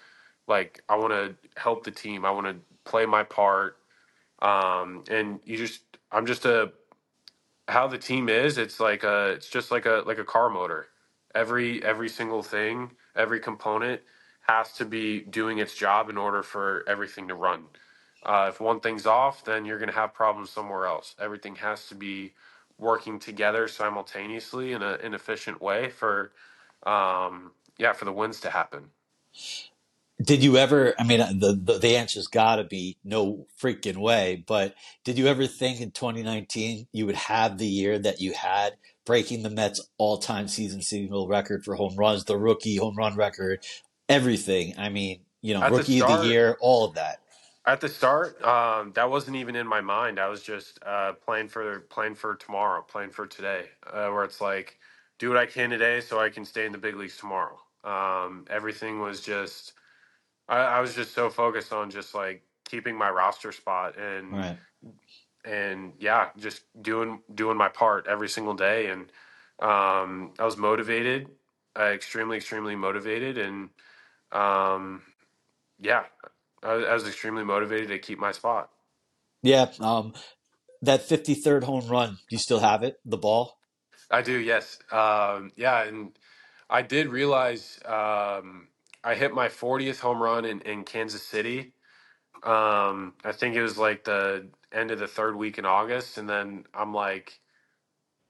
Speaker 8: Like I want to help the team. I want to play my part. Um, and you just, I'm just a how the team is, it's like a it's just like a like a car motor. Every every single thing, every component has to be doing its job in order for everything to run. Uh, if one thing's off, then you're going to have problems somewhere else. Everything has to be working together simultaneously in a, an efficient way for um, yeah for the wins to happen.
Speaker 7: Did you ever? I mean, the the, the answer's got to be no freaking way. But did you ever think in 2019 you would have the year that you had, breaking the Mets' all-time season single record for home runs, the rookie home run record, everything? I mean, you know,
Speaker 8: At the
Speaker 7: rookie of the
Speaker 8: start,
Speaker 7: year, all of that.
Speaker 8: At the start, um, that wasn't even in my mind. I was just uh, playing for playing for tomorrow, playing for today, uh, where it's like, do what I can today so I can stay in the big leagues tomorrow. Um, everything was just, I, I was just so focused on just like keeping my roster spot and
Speaker 7: Right.
Speaker 8: and yeah, just doing doing my part every single day. And um, I was motivated, uh, extremely, extremely motivated, and um, yeah, I, was- I was extremely motivated to keep my spot.
Speaker 7: Yeah. Um, that 53rd home run, do you still have it? The ball?
Speaker 8: I do, yes. Um, yeah, and I did realize um, I hit my 40th home run in, in Kansas City. Um, I think it was like the end of the third week in August, and then I'm like,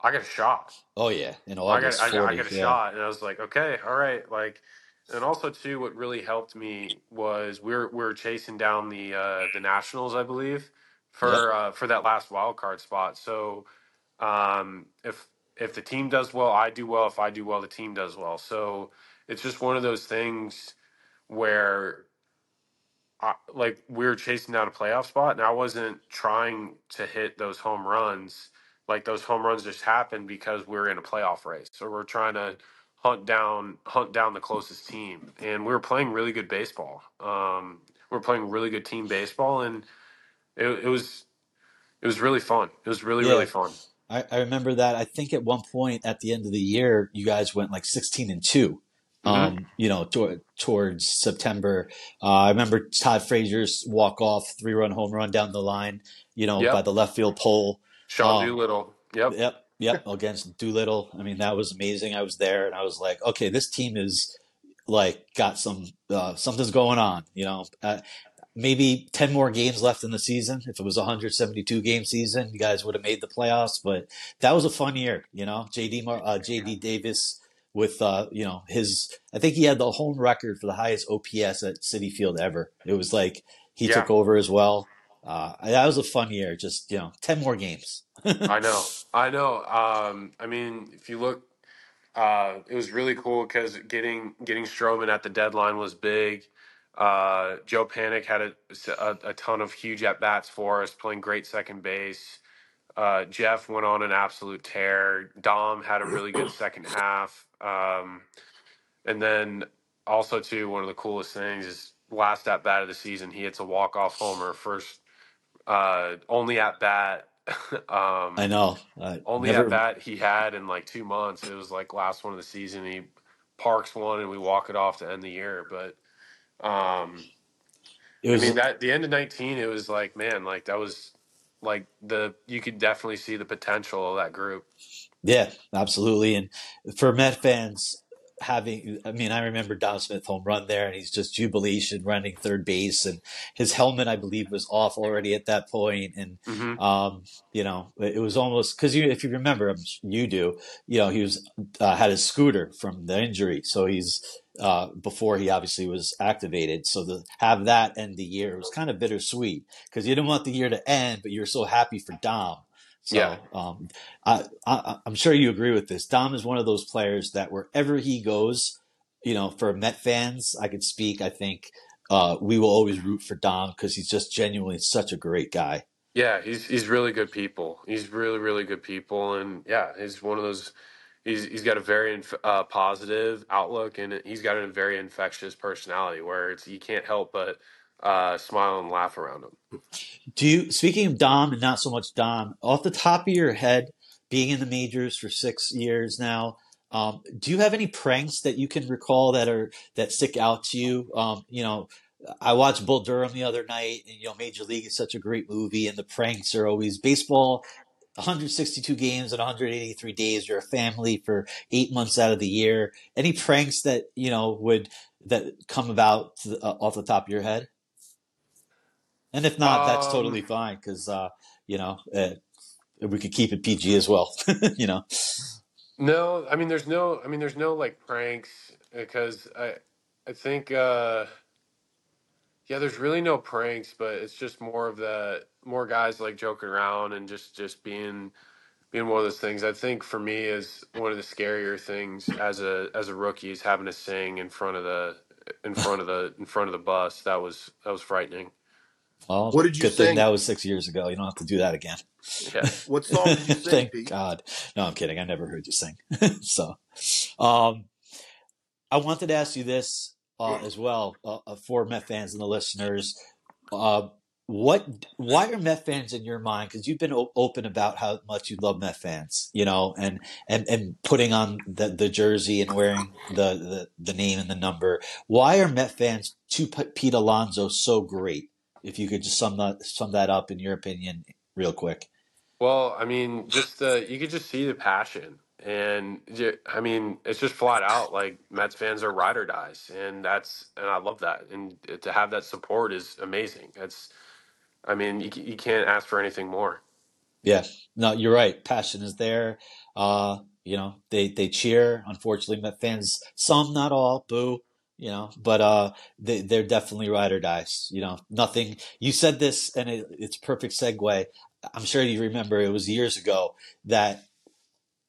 Speaker 8: I got a shot.
Speaker 7: Oh yeah, in
Speaker 8: I got
Speaker 7: August
Speaker 8: I, got- I got a
Speaker 7: Yeah,
Speaker 8: shot, and I was like, okay, all right, like, and also too, what really helped me was we we're we we're chasing down the uh, the Nationals, I believe,
Speaker 7: yep,
Speaker 8: for uh, for that last wild card spot. So um, if if the team does well, I do well. If I do well, the team does well. So it's just one of those things where I, like we were chasing down a playoff spot, and I wasn't trying to hit those home runs. Like those home runs just happened because we were in a playoff race, so we're trying to hunt down hunt down the closest team, and we were playing really good baseball. Um, we were playing really good team baseball, and it, it was it was really fun. It was really
Speaker 7: yeah.
Speaker 8: really fun.
Speaker 7: I, I remember that. I think at one point at the end of the year, you guys went like sixteen and 2
Speaker 8: Mhm.
Speaker 7: Um, you know, tor- towards September. Uh, I remember Todd Frazier's walk off three run home run down the line. You know,
Speaker 8: Yep.
Speaker 7: by the left field pole.
Speaker 8: Sean
Speaker 7: Um,
Speaker 8: Doolittle. Yep.
Speaker 7: Yep, yep, against Doolittle. I mean, that was amazing. I was there, and I was like, okay, this team is like got some uh, something's going on. You know, uh, maybe ten more games left in the season. If it was a 172 game season, you guys would have made the playoffs. But that was a fun year. You know, JD Mar- uh, JD Davis with uh, you know his. I think he had the home record for the highest OPS at Citi Field ever. It was like he
Speaker 8: Yeah.
Speaker 7: took over as well. Uh, that was a fun year. Just you know, ten more games.
Speaker 8: I know. [LAUGHS] I know. Um, I mean, if you look, uh, it was really cool because getting getting Stroman at the deadline was big. Uh, Joe Panik had a, a, a ton of huge at bats for us, playing great second base. Uh, Jeff went on an absolute tear. Dom had a really good second half. Um, and then also too, one of the coolest things is last at bat of the season, he hits a walk off homer, first uh, only at bat. [LAUGHS] um,
Speaker 7: I know. Uh,
Speaker 8: only
Speaker 7: never,
Speaker 8: at bat he had in like two months. It was like last one of the season. He parks one and we walk it off to end the year. But um,
Speaker 7: It
Speaker 8: I
Speaker 7: was
Speaker 8: mean that the end of nineteen, it was like man, like that was like the you could definitely see the potential of that group.
Speaker 7: Yeah, absolutely. And for Met fans having, I mean, I remember Dom Smith home run there, and he's just jubilation running third base, and his helmet, I believe, was off already at that point, and
Speaker 8: hmm
Speaker 7: um, you know, it was almost because you, if you remember, you do, you know, he was uh, had his scooter from the injury, so he's uh, before he obviously was activated. So to have that end the year was kind of bittersweet because you didn't want the year to end, but you were so happy for Dom. So
Speaker 8: Yeah.
Speaker 7: um, I, I, I'm sure you agree with this. Dom is one of those players that wherever he goes, you know, for Met fans, I could speak. I think uh, we will always root for Dom because he's just genuinely such a great guy.
Speaker 8: Yeah, he's he's really good people. He's really really good people, and yeah, he's one of those. He's he's got a very inf- uh, positive outlook, and he's got a very infectious personality where it's you can't help but uh, smile and laugh around them.
Speaker 7: Do you, speaking of Dom and not so much Dom, off the top of your head, being in the majors for six years now, um, do you have any pranks that you can recall that are that stick out to you? Um, you know, I watched Bull Durham the other night, and you know, Major League is such a great movie, and the pranks are always baseball. 162 games and 183 days. You're a family for eight months out of the year. Any pranks that you know would that come about the, uh, off the top of your head? And if not, that's
Speaker 8: Um,
Speaker 7: totally fine because uh, you know uh, we could keep it PG as well. [LAUGHS] you know,
Speaker 8: No, I mean there's no I mean there's no like pranks because I I think uh yeah there's really no pranks but it's just more of the more guys like joking around and just just being being one of those things. I think for me is one of the scarier things as a as a rookie is having to sing in front of the in front of the in front of the bus. That was that was frightening.
Speaker 7: Well,
Speaker 9: What did you
Speaker 7: good thing
Speaker 9: sing?
Speaker 7: that was six years ago. You don't have to do that again.
Speaker 8: Yeah. [LAUGHS]
Speaker 9: What song did you [LAUGHS] sing,
Speaker 7: Thank
Speaker 9: Pete?
Speaker 7: God. No, I'm kidding. I never heard you sing. [LAUGHS] so, um, I wanted to ask you this uh, as well uh, uh, for Met fans and the listeners. Uh, what? Why are Met fans in your mind? Because you've been o- open about how much you love Met fans, you know, and and and putting on the, the jersey and wearing the, the the name and the number. Why are Met fans to P- Pete Alonso so great? If you could just sum that sum that up in your opinion, real quick.
Speaker 8: Well, I mean, just the you could just see the passion, and ju- I mean, it's just flat out like Mets fans are ride or dies, and that's and I love that, and to have that support is amazing. That's, I mean, you, you can't ask for anything more.
Speaker 7: Yeah, no, you're right. Passion is there. Uh, you know, they they cheer. Unfortunately, Met fans, some, not all, boo. You know, but uh, they they're definitely ride or dies. You know, nothing. You said this, and it, it's perfect segue. I'm sure you remember it was years ago that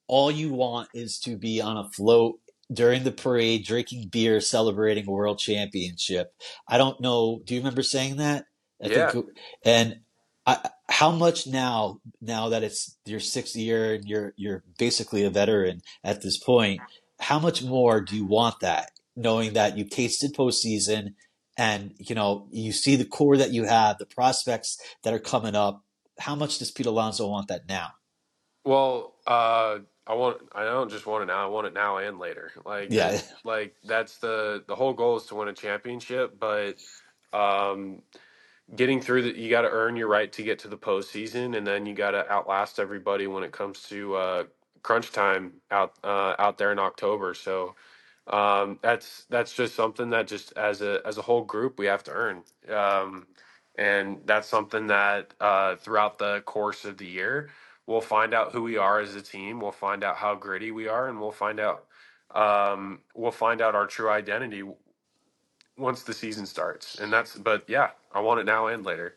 Speaker 7: all you want is to be on a float during the parade, drinking beer, celebrating a world championship. I don't know. Do you remember saying that? I
Speaker 8: Yeah.
Speaker 7: think, and I, how much now? Now that it's your sixth year and you're you're basically a veteran at this point, how much more do you want that? Knowing that you tasted postseason, and you know you see the core that you have, the prospects that are coming up. How much does Pete Alonso want that now?
Speaker 8: Well, uh, I want. I don't just want it now. I want it now and later. Like,
Speaker 7: Yeah.
Speaker 8: like that's the the whole goal is to win a championship. But um, getting through that, you got to earn your right to get to the postseason, and then you got to outlast everybody when it comes to uh, crunch time out uh, out there in October. So um, that's that's just something that just as a as a whole group we have to earn. Um, and that's something that uh, throughout the course of the year we'll find out who we are as a team. We'll find out how gritty we are, and we'll find out um, we'll find out our true identity once the season starts. And that's but yeah, I want it now and later.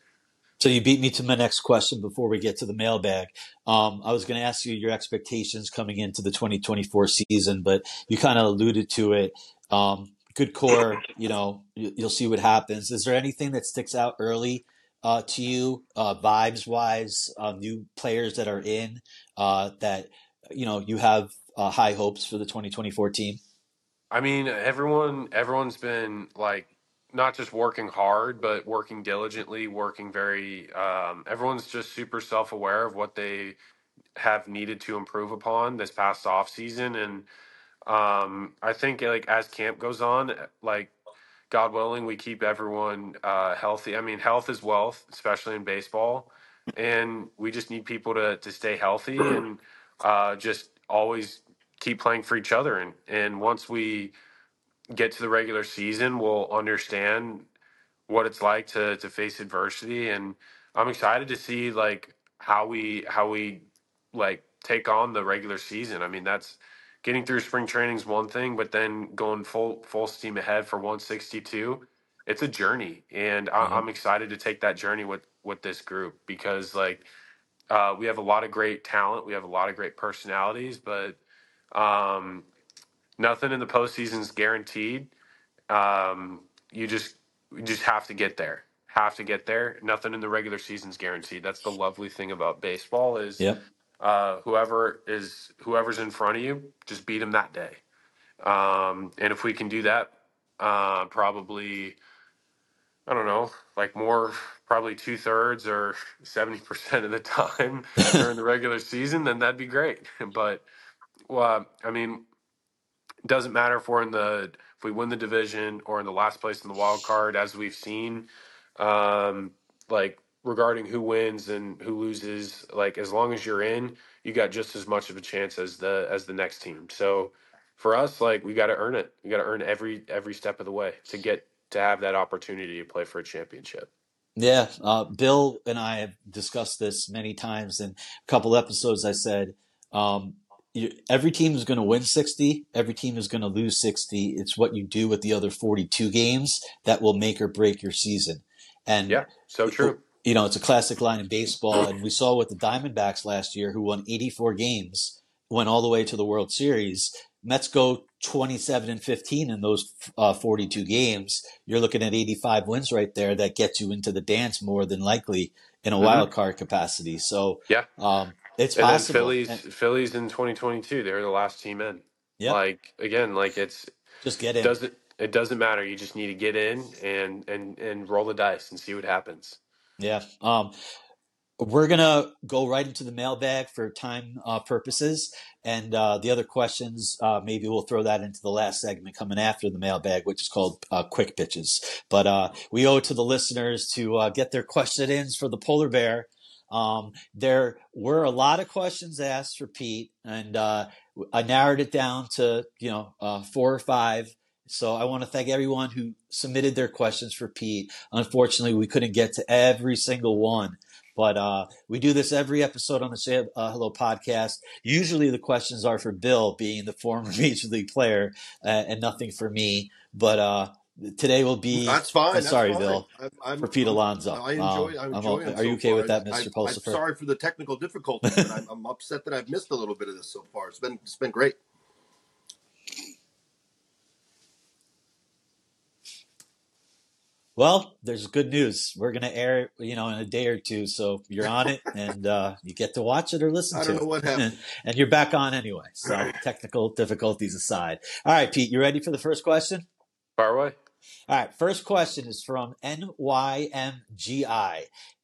Speaker 7: So you beat me to my next question before we get to the mailbag. Um, I was going to ask you your expectations coming into the 2024 season, but you kind of alluded to it. Um, good core, you know, you, you'll see what happens. Is there anything that sticks out early uh, to you, uh, vibes wise, uh, new players that are in uh, that you know you have uh, high hopes for the 2024 team?
Speaker 8: I mean, everyone everyone's been like not just working hard, but working diligently, working very um, everyone's just super self-aware of what they have needed to improve upon this past off season and um, I think like as camp goes on, like God willing, we keep everyone uh, healthy. I mean, health is wealth, especially in baseball, and we just need people to to stay healthy and uh, just always keep playing for each other. And and once we get to the regular season, we'll understand what it's like to to face adversity. And I'm excited to see like how we how we like take on the regular season. I mean, that's getting through spring training is one thing, but then going full full steam ahead for 162, it's a journey, and I,
Speaker 7: Yeah.
Speaker 8: I'm excited to take that journey with with this group because like uh, we have a lot of great talent, we have a lot of great personalities, but um, nothing in the postseason is guaranteed. Um, you just you just have to get there. Have to get there. Nothing in the regular season is guaranteed. That's the lovely thing about baseball is
Speaker 7: Yep.
Speaker 8: uh, whoever is whoever's in front of you, just beat them that day. Um, and if we can do that, uh, probably I don't know, like more probably two thirds or seventy percent of the time [LAUGHS] during the regular season, then that'd be great. [LAUGHS] But well, I mean, doesn't matter if we're in the if we win the division or in the last place in the wild card, as we've seen. Um, like regarding who wins and who loses, like as long as you're in, you got just as much of a chance as the as the next team. So for us, like we got to earn it. We got to earn every every step of the way to get to have that opportunity to play for a championship.
Speaker 7: Yeah, uh, Bill and I have discussed this many times. In a couple episodes, I said um, every team is going to win 60, every team is going to lose 60. It's what you do with the other 42 games that will make or break your season. And
Speaker 8: Yeah, so true.
Speaker 7: you know, it's a classic line in baseball. And we saw with the Diamondbacks last year, who won 84 games, went all the way to the World Series. Mets go 27 and 15 in those uh, 42 games. You're looking at 85 wins right there that gets you into the dance more than likely in a
Speaker 8: Mhm.
Speaker 7: wild card capacity. So,
Speaker 8: Yeah.
Speaker 7: um, it's
Speaker 8: And then
Speaker 7: possible.
Speaker 8: Phillies,
Speaker 7: And-
Speaker 8: Phillies in 2022, they were the last team in.
Speaker 7: Yep.
Speaker 8: Like again, like it's
Speaker 7: just get in.
Speaker 8: doesn't it doesn't matter. You just need to get in and and and roll the dice and see what happens.
Speaker 7: Yeah. Um, we're gonna go right into the mailbag for time uh, purposes, and uh, the other questions uh, maybe we'll throw that into the last segment coming after the mailbag, which is called uh, quick pitches. But uh, we owe it to the listeners to uh, get their question ins for the polar bear. Um, there were a lot of questions asked for Pete, and uh, I narrowed it down to you know uh, four or five. So I want to thank everyone who submitted their questions for Pete. Unfortunately, we couldn't get to every single one. But uh, we do this every episode on the Say uh, Hello podcast. Usually the questions are for Bill, being the former [LAUGHS] major league player, uh, and nothing for me. But uh, today will be.
Speaker 9: That's fine.
Speaker 7: uh,
Speaker 9: that's
Speaker 7: sorry,
Speaker 9: fine.
Speaker 7: Bill.
Speaker 9: I'm, I'm,
Speaker 7: For Pete Alonso.
Speaker 9: I enjoy.
Speaker 7: Um,
Speaker 9: I
Speaker 7: I'm
Speaker 9: enjoy it
Speaker 7: are you okay
Speaker 9: far.
Speaker 7: with that, Mr.
Speaker 9: I-
Speaker 7: Pulsipher?
Speaker 9: I'm sorry for the technical difficulties, but I'm, I'm upset that I've missed a little bit of this so far. It's been it's been great.
Speaker 7: Well, there's good news. We're going to air it, you know, in a day or two. So you're on it [LAUGHS] and uh, you get to watch it or listen
Speaker 9: I
Speaker 7: to
Speaker 9: don't
Speaker 7: it.
Speaker 9: know what [LAUGHS] happened.
Speaker 7: and you're back on anyway. So [CLEARS THROAT] technical difficulties aside. All right, Pete, you ready for the first question?
Speaker 8: Far away.
Speaker 7: All right, first question is from NYMGI.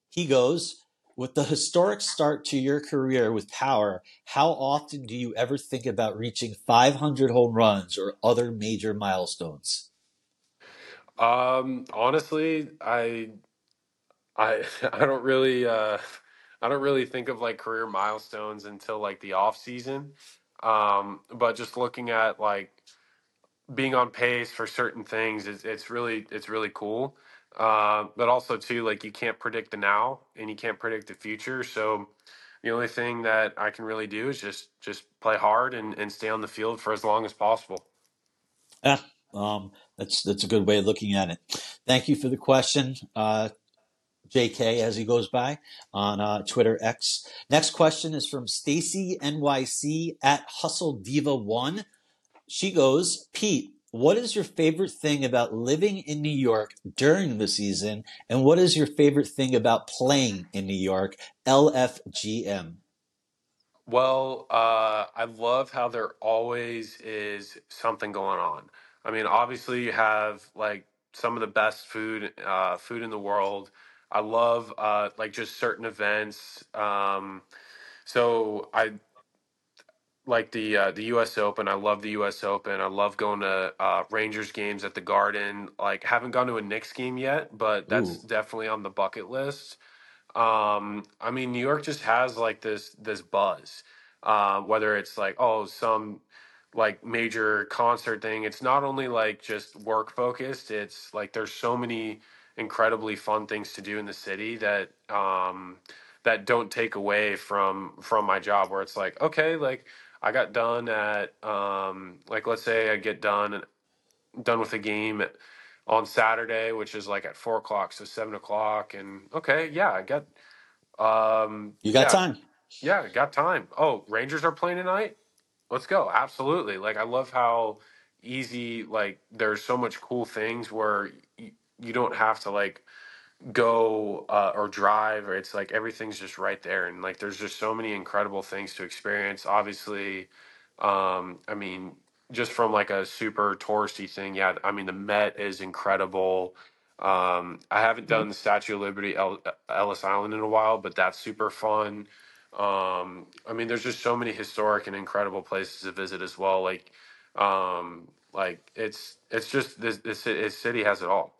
Speaker 7: He goes, with the historic start to your career with power, how often do you ever think about reaching 500 home runs or other major milestones?
Speaker 8: Um, honestly, I, I, [LAUGHS] I don't really, uh, I don't really think of like career milestones until like the off season. Um, but just looking at like being on pace for certain things, it's, it's really, it's really cool. Uh, but also too, like you can't predict the now and you can't predict the future. So the only thing that I can really do is just, just play hard and, and stay on the field for as long as possible.
Speaker 7: Yeah, um, that's that's a good way of looking at it. Thank you for the question, uh, JK, as he goes by on uh, Twitter X. Next question is from Stacy NYC at Hustle Diva One. She goes, Pete, what is your favorite thing about living in New York during the season, and what is your favorite thing about playing in New York? LFGM.
Speaker 8: Well, uh, I love how there always is something going on. I mean, obviously you have like some of the best food, uh, food in the world. I love uh, like just certain events. Um, so I like the uh, the U.S. Open. I love the U.S. Open. I love going to uh, Rangers games at the Garden. Like, haven't gone to a Knicks game yet, but that's
Speaker 7: Ooh.
Speaker 8: definitely on the bucket list. Um, I mean, New York just has like this this buzz. Uh, whether it's like oh some like major concert thing, it's not only like just work focused. It's like there's so many incredibly fun things to do in the city that um, that don't take away from from my job. Where it's like okay, like I got done at um, like let's say I get done done with a game at, on Saturday, which is like at four o'clock, so seven o'clock, and okay, yeah, I got um,
Speaker 7: You got
Speaker 8: yeah,
Speaker 7: time.
Speaker 8: yeah, got time. Oh, Rangers are playing tonight. Let's go. Absolutely. Like I love how easy like there's so much cool things where y- you don't have to like go uh, or drive or it's like everything's just right there and like there's just so many incredible things to experience. Obviously um i mean just from like a super touristy thing yeah i mean the met is incredible. Um i haven't done the statue of liberty El- ellis island in a while but that's super fun. Um i mean there's just so many historic and incredible places to visit as well like um like it's it's just this this, this city has it all.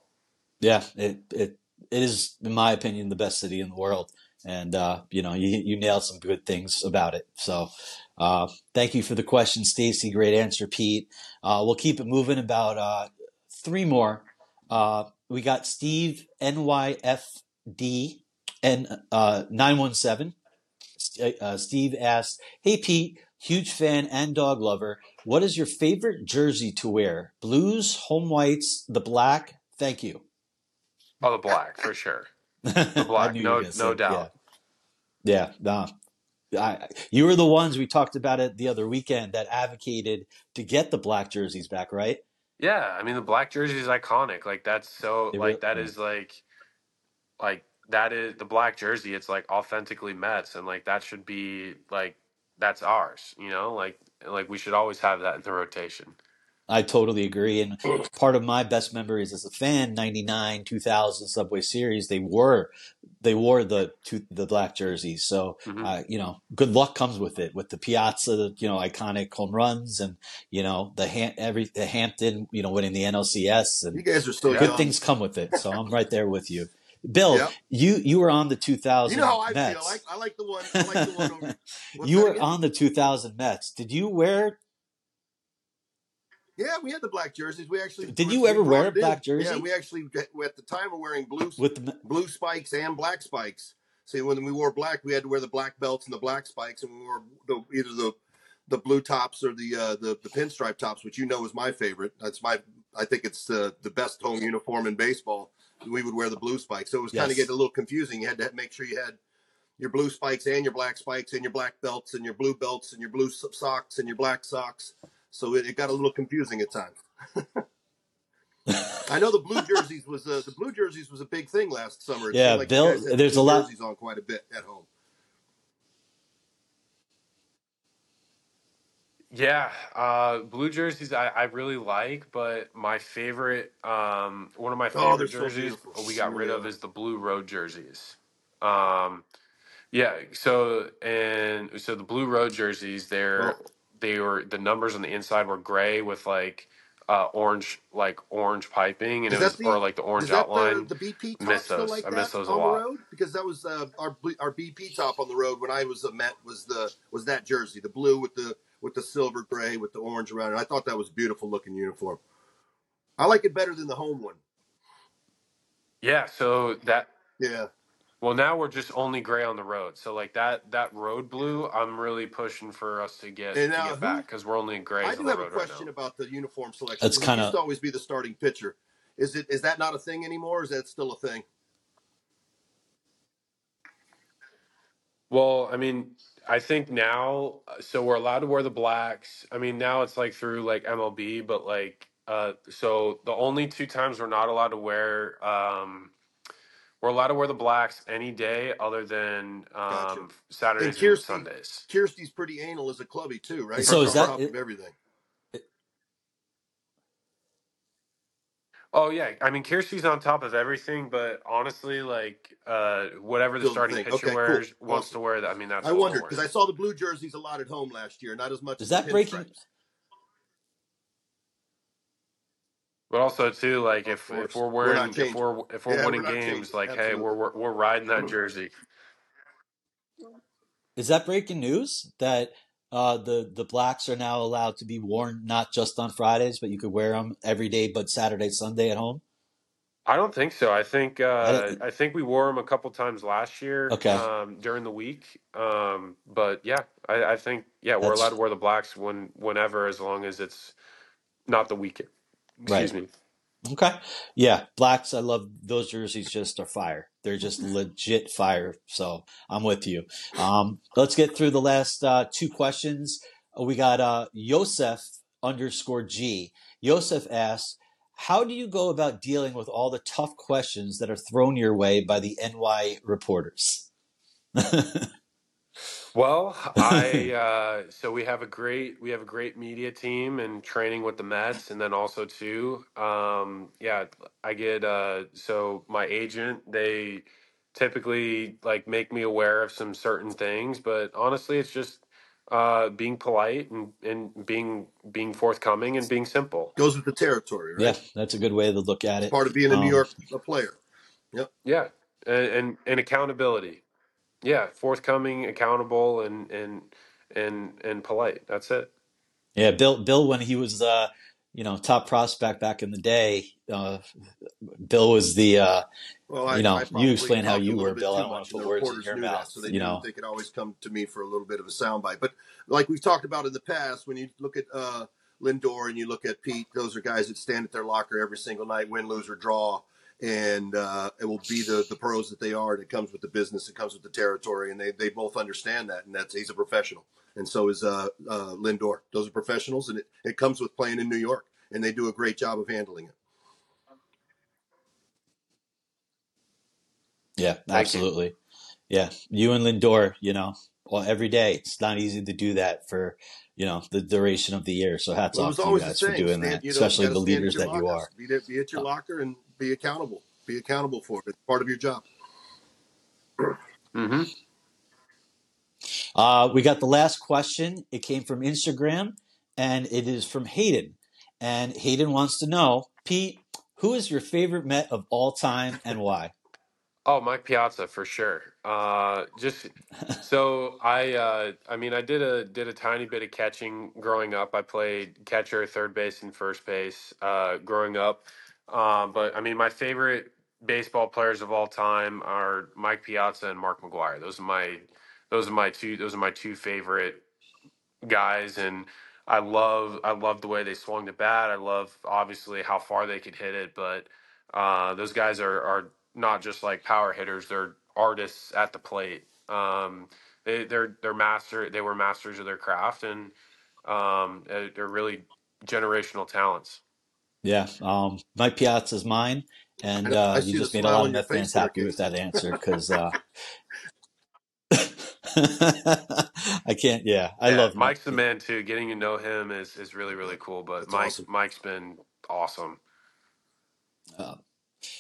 Speaker 7: Yeah, it it it is, in my opinion, the best city in the world, and uh, you know, you you nailed some good things about it. So, uh, thank you for the question, Stacy. Great answer, Pete. Uh, we'll keep it moving. About uh, three more. Uh, we got Steve NYFD and uh, nine one seven. Steve asked, "Hey Pete, huge fan and dog lover. What is your favorite jersey to wear? Blues, home whites, the black? Thank you."
Speaker 8: Oh the black for sure [LAUGHS]
Speaker 7: The
Speaker 8: black no no doubt
Speaker 7: Yeah, yeah no. I, you were the ones we talked about it the other weekend that advocated to get the black jerseys back, right?
Speaker 8: Yeah, I mean the black jersey is iconic. Like that's so
Speaker 7: They
Speaker 8: like
Speaker 7: re-
Speaker 8: that
Speaker 7: yeah.
Speaker 8: is like like that is the black jersey. It's like authentically Mets, and like that should be like that's ours. You know, like like we should always have that in the rotation.
Speaker 7: I totally agree. And part of my best memories as a fan, '99, 2000 Subway Series, they wore they wore the two, the black jerseys. So
Speaker 8: Mhm.
Speaker 7: uh, you know, good luck comes with it with the Piazza, you know, iconic home runs, and you know the Ham- every the Hampton, you know, winning the NLCS,
Speaker 9: You
Speaker 7: and
Speaker 9: guys are
Speaker 8: Yeah.
Speaker 7: good
Speaker 9: young.
Speaker 7: things come with it. So I'm right there with you. Bill,
Speaker 9: Yep.
Speaker 7: you you were on the 2000
Speaker 9: You know how I
Speaker 7: Mets.
Speaker 9: feel. I, I like the one. I like the one over. [LAUGHS]
Speaker 7: You were on the 2000 Mets. Did you wear?
Speaker 9: Yeah, we had the black jerseys. We actually
Speaker 7: Did you ever wear a black jersey?
Speaker 9: Yeah, we actually at the time were wearing blue
Speaker 7: With the
Speaker 9: blue spikes and black spikes. See, when we wore black, we had to wear the black belts and the black spikes, and we wore the, either the the blue tops or the uh, the the pinstripe tops, which you know is my favorite. That's my I think it's the the best home uniform in baseball. We would wear the blue spikes, so it was kind of getting a little confusing. You had to make sure you had your blue spikes and your black spikes and your black belts and your blue belts and your blue socks and your black socks. So it, it got a little confusing at times. [LAUGHS] I know the blue [LAUGHS] jerseys was uh, the blue jerseys was a big thing last summer. It
Speaker 7: Yeah,
Speaker 9: like
Speaker 7: Bill, there's
Speaker 9: blue
Speaker 7: a lot-
Speaker 9: jerseys on quite a bit at home.
Speaker 8: Yeah, uh, blue jerseys I, I really like, but my favorite, um, one of my
Speaker 9: Oh,
Speaker 8: favorite
Speaker 9: they're so
Speaker 8: jerseys
Speaker 9: beautiful.
Speaker 8: we got rid of is the blue road jerseys. Um, yeah, so and so the blue road jerseys, they're
Speaker 9: Well,
Speaker 8: they were the numbers on the inside were gray with like uh orange like orange piping and
Speaker 9: is
Speaker 8: it was or like the orange
Speaker 9: the
Speaker 8: outline.
Speaker 9: the BP top
Speaker 8: miss those.
Speaker 9: like
Speaker 8: I miss those a
Speaker 9: the
Speaker 8: lot.
Speaker 9: road? Because that was uh, our our BP top on the road when I was a Met was the was that jersey, the blue with the with the silver gray with the orange around it. I thought that was a beautiful looking uniform. I like it better than the home one.
Speaker 8: Yeah, so that
Speaker 9: Yeah,
Speaker 8: well now we're just only gray on the road. So like that that road blue, I'm really pushing for us to get
Speaker 9: and
Speaker 8: to
Speaker 9: now
Speaker 8: get
Speaker 9: who
Speaker 8: back because we're only in
Speaker 9: I
Speaker 8: grays on
Speaker 9: do
Speaker 8: the
Speaker 9: have a
Speaker 8: road right
Speaker 9: question
Speaker 8: now.
Speaker 9: about the uniform selection
Speaker 7: That's
Speaker 9: because
Speaker 7: kind
Speaker 9: used
Speaker 7: of
Speaker 9: to always be the starting pitcher. Is it is that not a thing anymore? Or is that still a thing?
Speaker 8: Well, I mean, I think now, uh, so we're allowed to wear the blacks. I mean, now it's like through like MLB, but like, uh, so the only two times we're not allowed to wear, um, we're allowed to wear the blacks any day other than
Speaker 9: Gotcha.
Speaker 8: um,
Speaker 9: And
Speaker 8: Saturdays and
Speaker 9: Kirsty
Speaker 8: Sundays.
Speaker 9: Kirsty's pretty anal as a clubby too, right?
Speaker 7: so is
Speaker 9: on
Speaker 7: that
Speaker 9: top
Speaker 7: it,
Speaker 9: of everything.
Speaker 8: Oh yeah, I mean, Kirsty's on top of everything, but honestly, like, uh, whatever the
Speaker 9: Still the
Speaker 8: starting
Speaker 9: thing.
Speaker 8: pitcher
Speaker 9: Okay, cool,
Speaker 8: wears wants
Speaker 9: awesome.
Speaker 8: to wear that. I mean, that's
Speaker 9: I
Speaker 8: what we'll
Speaker 9: wondered because. I saw the blue jerseys a lot at home last year, not as much
Speaker 7: is
Speaker 9: as the
Speaker 7: that breaking?
Speaker 9: pinstripes.
Speaker 8: But also too, like
Speaker 9: Of
Speaker 8: if if
Speaker 9: course,
Speaker 8: we're
Speaker 9: we're not
Speaker 8: wearing if
Speaker 9: changing.
Speaker 8: we're if we're
Speaker 9: Yeah, we're
Speaker 8: winning
Speaker 9: not
Speaker 8: games,
Speaker 9: changing.
Speaker 8: like hey, we're we're, we're riding that jersey.
Speaker 7: Is that breaking news that uh, the the blacks are now allowed to be worn not just on Fridays, but you could wear them every day, but Saturday, Sunday at home?
Speaker 8: I don't think so. I think
Speaker 7: I
Speaker 8: uh,
Speaker 7: don't,
Speaker 8: I think we wore them a couple times last year
Speaker 7: okay,
Speaker 8: um, during the week. Um, but yeah, I, I think yeah we're allowed to wear the blacks when whenever as long as it's not the weekend.
Speaker 7: Right.
Speaker 8: Excuse me.
Speaker 7: Okay. Yeah, blacks, I love those jerseys just are fire. They're just legit fire. So I'm with you. Um, let's get through the last uh, two questions. Uh, We got uh, Yosef underscore G. Yosef asks, how do you go about dealing with all the tough questions that are thrown your way by the NY reporters? [LAUGHS]
Speaker 8: Well, I [LAUGHS] uh, so we have a great we have a great media team and training with the Mets, and then also too, um, yeah, I get uh, so my agent they typically like make me aware of some certain things, but honestly, it's just uh, being polite and, and being being forthcoming and being simple.
Speaker 9: Goes with the territory,
Speaker 7: yeah,
Speaker 9: right?
Speaker 7: that's a good way to look at
Speaker 9: It's
Speaker 7: it.
Speaker 9: part of being a New
Speaker 7: Um,
Speaker 9: York a player. Yep.
Speaker 8: Yeah, and and, and accountability. Yeah, forthcoming, accountable, and and and and polite. That's it.
Speaker 7: yeah, Bill, Bill, when he was, uh, you know, top prospect back in the day, uh, Bill was the, uh,
Speaker 9: Well, I,
Speaker 7: you know,
Speaker 9: I
Speaker 7: you
Speaker 9: probably
Speaker 7: explain how
Speaker 9: talked a
Speaker 7: you
Speaker 9: little
Speaker 7: were,
Speaker 9: bit
Speaker 7: Bill. I
Speaker 9: too
Speaker 7: don't want
Speaker 9: much,
Speaker 7: to
Speaker 9: and
Speaker 7: put
Speaker 9: the
Speaker 7: words in
Speaker 9: reporters
Speaker 7: your
Speaker 9: knew that,
Speaker 7: mouth.
Speaker 9: so they
Speaker 7: You
Speaker 9: knew
Speaker 7: know,
Speaker 9: they could always come to me for a little bit of a soundbite. But like we've talked about in the past, when you look at uh, Lindor and you look at Pete, those are guys that stand at their locker every single night, win, lose, or draw, and uh, it will be the the pros that they are. And it comes with the business, it comes with the territory, and they they both understand that, and that's he's a professional, and so is uh, uh, Lindor. Those are professionals, and it, it comes with playing in New York, and they do a great job of handling it.
Speaker 7: yeah, absolutely. Yeah, you and Lindor, you know, well, every day. It's not easy to do that for, you know, the duration of the year. So hats
Speaker 9: Well,
Speaker 7: off to you guys for doing
Speaker 9: Stand,
Speaker 7: that,
Speaker 9: you know,
Speaker 7: especially the leaders
Speaker 9: your
Speaker 7: that you are.
Speaker 9: Be, there, be at your locker and be accountable. Be accountable for it. It's part of your job.
Speaker 8: Mm-hmm.
Speaker 7: Uh, we got the last question. It came from Instagram and it is from Hayden. And Hayden wants to know, Pete, who is your favorite Met of all time and why?
Speaker 8: Oh, Mike Piazza for sure. Uh, just [LAUGHS] so I, uh, I mean, I did a did a tiny bit of catching growing up. I played catcher, third base, and first base uh, growing up. Um, but I mean, my favorite baseball players of all time are Mike Piazza and Mark McGwire. Those are my those are my two those are my two favorite guys and I love I love the way they swung the bat. I love obviously how far they could hit it, but uh, those guys are are not just like power hitters; they're artists at the plate. Um, they, they're they're master. They were masters of their craft, and um, they're really generational talents.
Speaker 7: Yeah, um, Mike Piazza's mine, and
Speaker 9: I-
Speaker 7: uh,
Speaker 9: I
Speaker 7: you
Speaker 9: see the
Speaker 7: just made a
Speaker 9: smile
Speaker 7: lot
Speaker 9: on
Speaker 7: of
Speaker 9: your
Speaker 7: Met
Speaker 9: face
Speaker 7: fans
Speaker 9: there,
Speaker 7: happy with
Speaker 9: Casey.
Speaker 7: that answer because uh, [LAUGHS] I can't. Yeah, I
Speaker 8: Yeah,
Speaker 7: love
Speaker 8: Mike's
Speaker 7: Mike.
Speaker 8: the man too. Getting to know him is is really really cool. But
Speaker 9: That's
Speaker 8: Mike
Speaker 9: awesome.
Speaker 8: Mike's been awesome.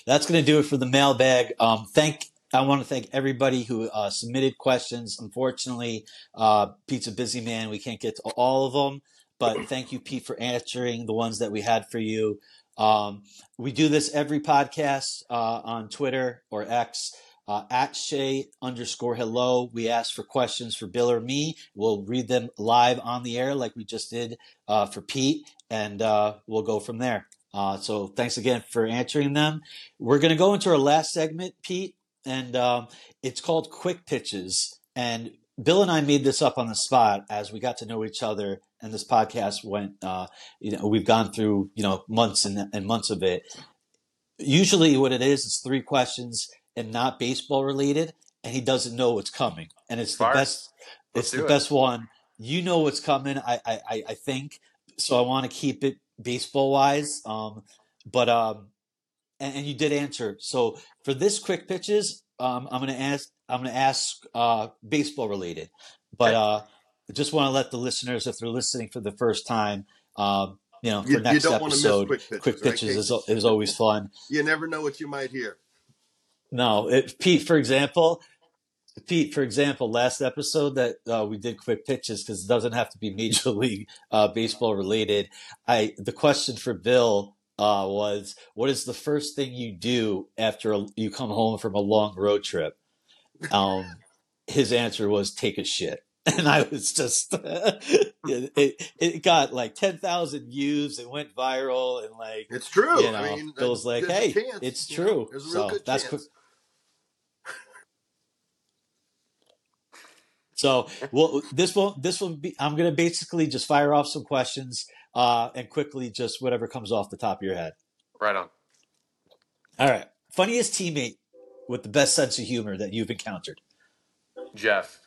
Speaker 7: That's going to do it for the mailbag. Um, thank. I want to thank everybody who uh, submitted questions. Unfortunately, uh, Pete's a busy man. We can't get to all of them, but thank you, Pete, for answering the ones that we had for you. Um, we do this every podcast uh, on Twitter or X. Uh, at Shay underscore hello. We ask for questions for Bill or me. We'll read them live on the air like we just did uh, for Pete, and uh, we'll go from there. Uh, so thanks again for answering them. We're going to go into our last segment, Pete, and um, it's called Quick Pitches. And Bill and I made this up on the spot as we got to know each other, and this podcast went. Uh, you know, we've gone through you know months and, and months of it. Usually, what it is it's three questions and not baseball related, and he doesn't know what's coming, and it's the best.
Speaker 8: Let's
Speaker 7: it's the
Speaker 8: it.
Speaker 7: best one. You know what's coming. I I, I- I think so. I want to keep it baseball wise. Um, but um, and, and you did answer. So for this quick pitches, um, I'm gonna ask. I'm gonna ask uh, baseball related, but uh, I just want to let the listeners, if they're listening for the first time, um, you know, for
Speaker 9: You- you
Speaker 7: next
Speaker 9: miss
Speaker 7: episode,
Speaker 9: quick pitches,
Speaker 7: quick
Speaker 9: right,
Speaker 7: is, is always fun.
Speaker 9: You never know what you might hear.
Speaker 7: No, it, Pete, for example, Pete, for example, last episode that uh, we did quick pitches because it doesn't have to be Major [LAUGHS] League uh, Baseball related. I the question for Bill uh, was, "What is the first thing you do after a, you come home from a long road trip?" Um, his answer was, "Take a shit." [LAUGHS] And I was just, [LAUGHS] it, it, it got like 10,000 views. It went viral. And like,
Speaker 9: It's true.
Speaker 7: you know,
Speaker 9: I mean,
Speaker 7: Bill's like, hey,
Speaker 9: chance,
Speaker 7: it's
Speaker 9: you know,
Speaker 7: true.
Speaker 9: there's a real
Speaker 7: so that's So well, this will this will be. I'm gonna basically just fire off some questions uh, and quickly just whatever comes off the top of your head.
Speaker 8: Right on.
Speaker 7: All right. Funniest teammate with the best sense of humor that you've encountered.
Speaker 8: Jeff.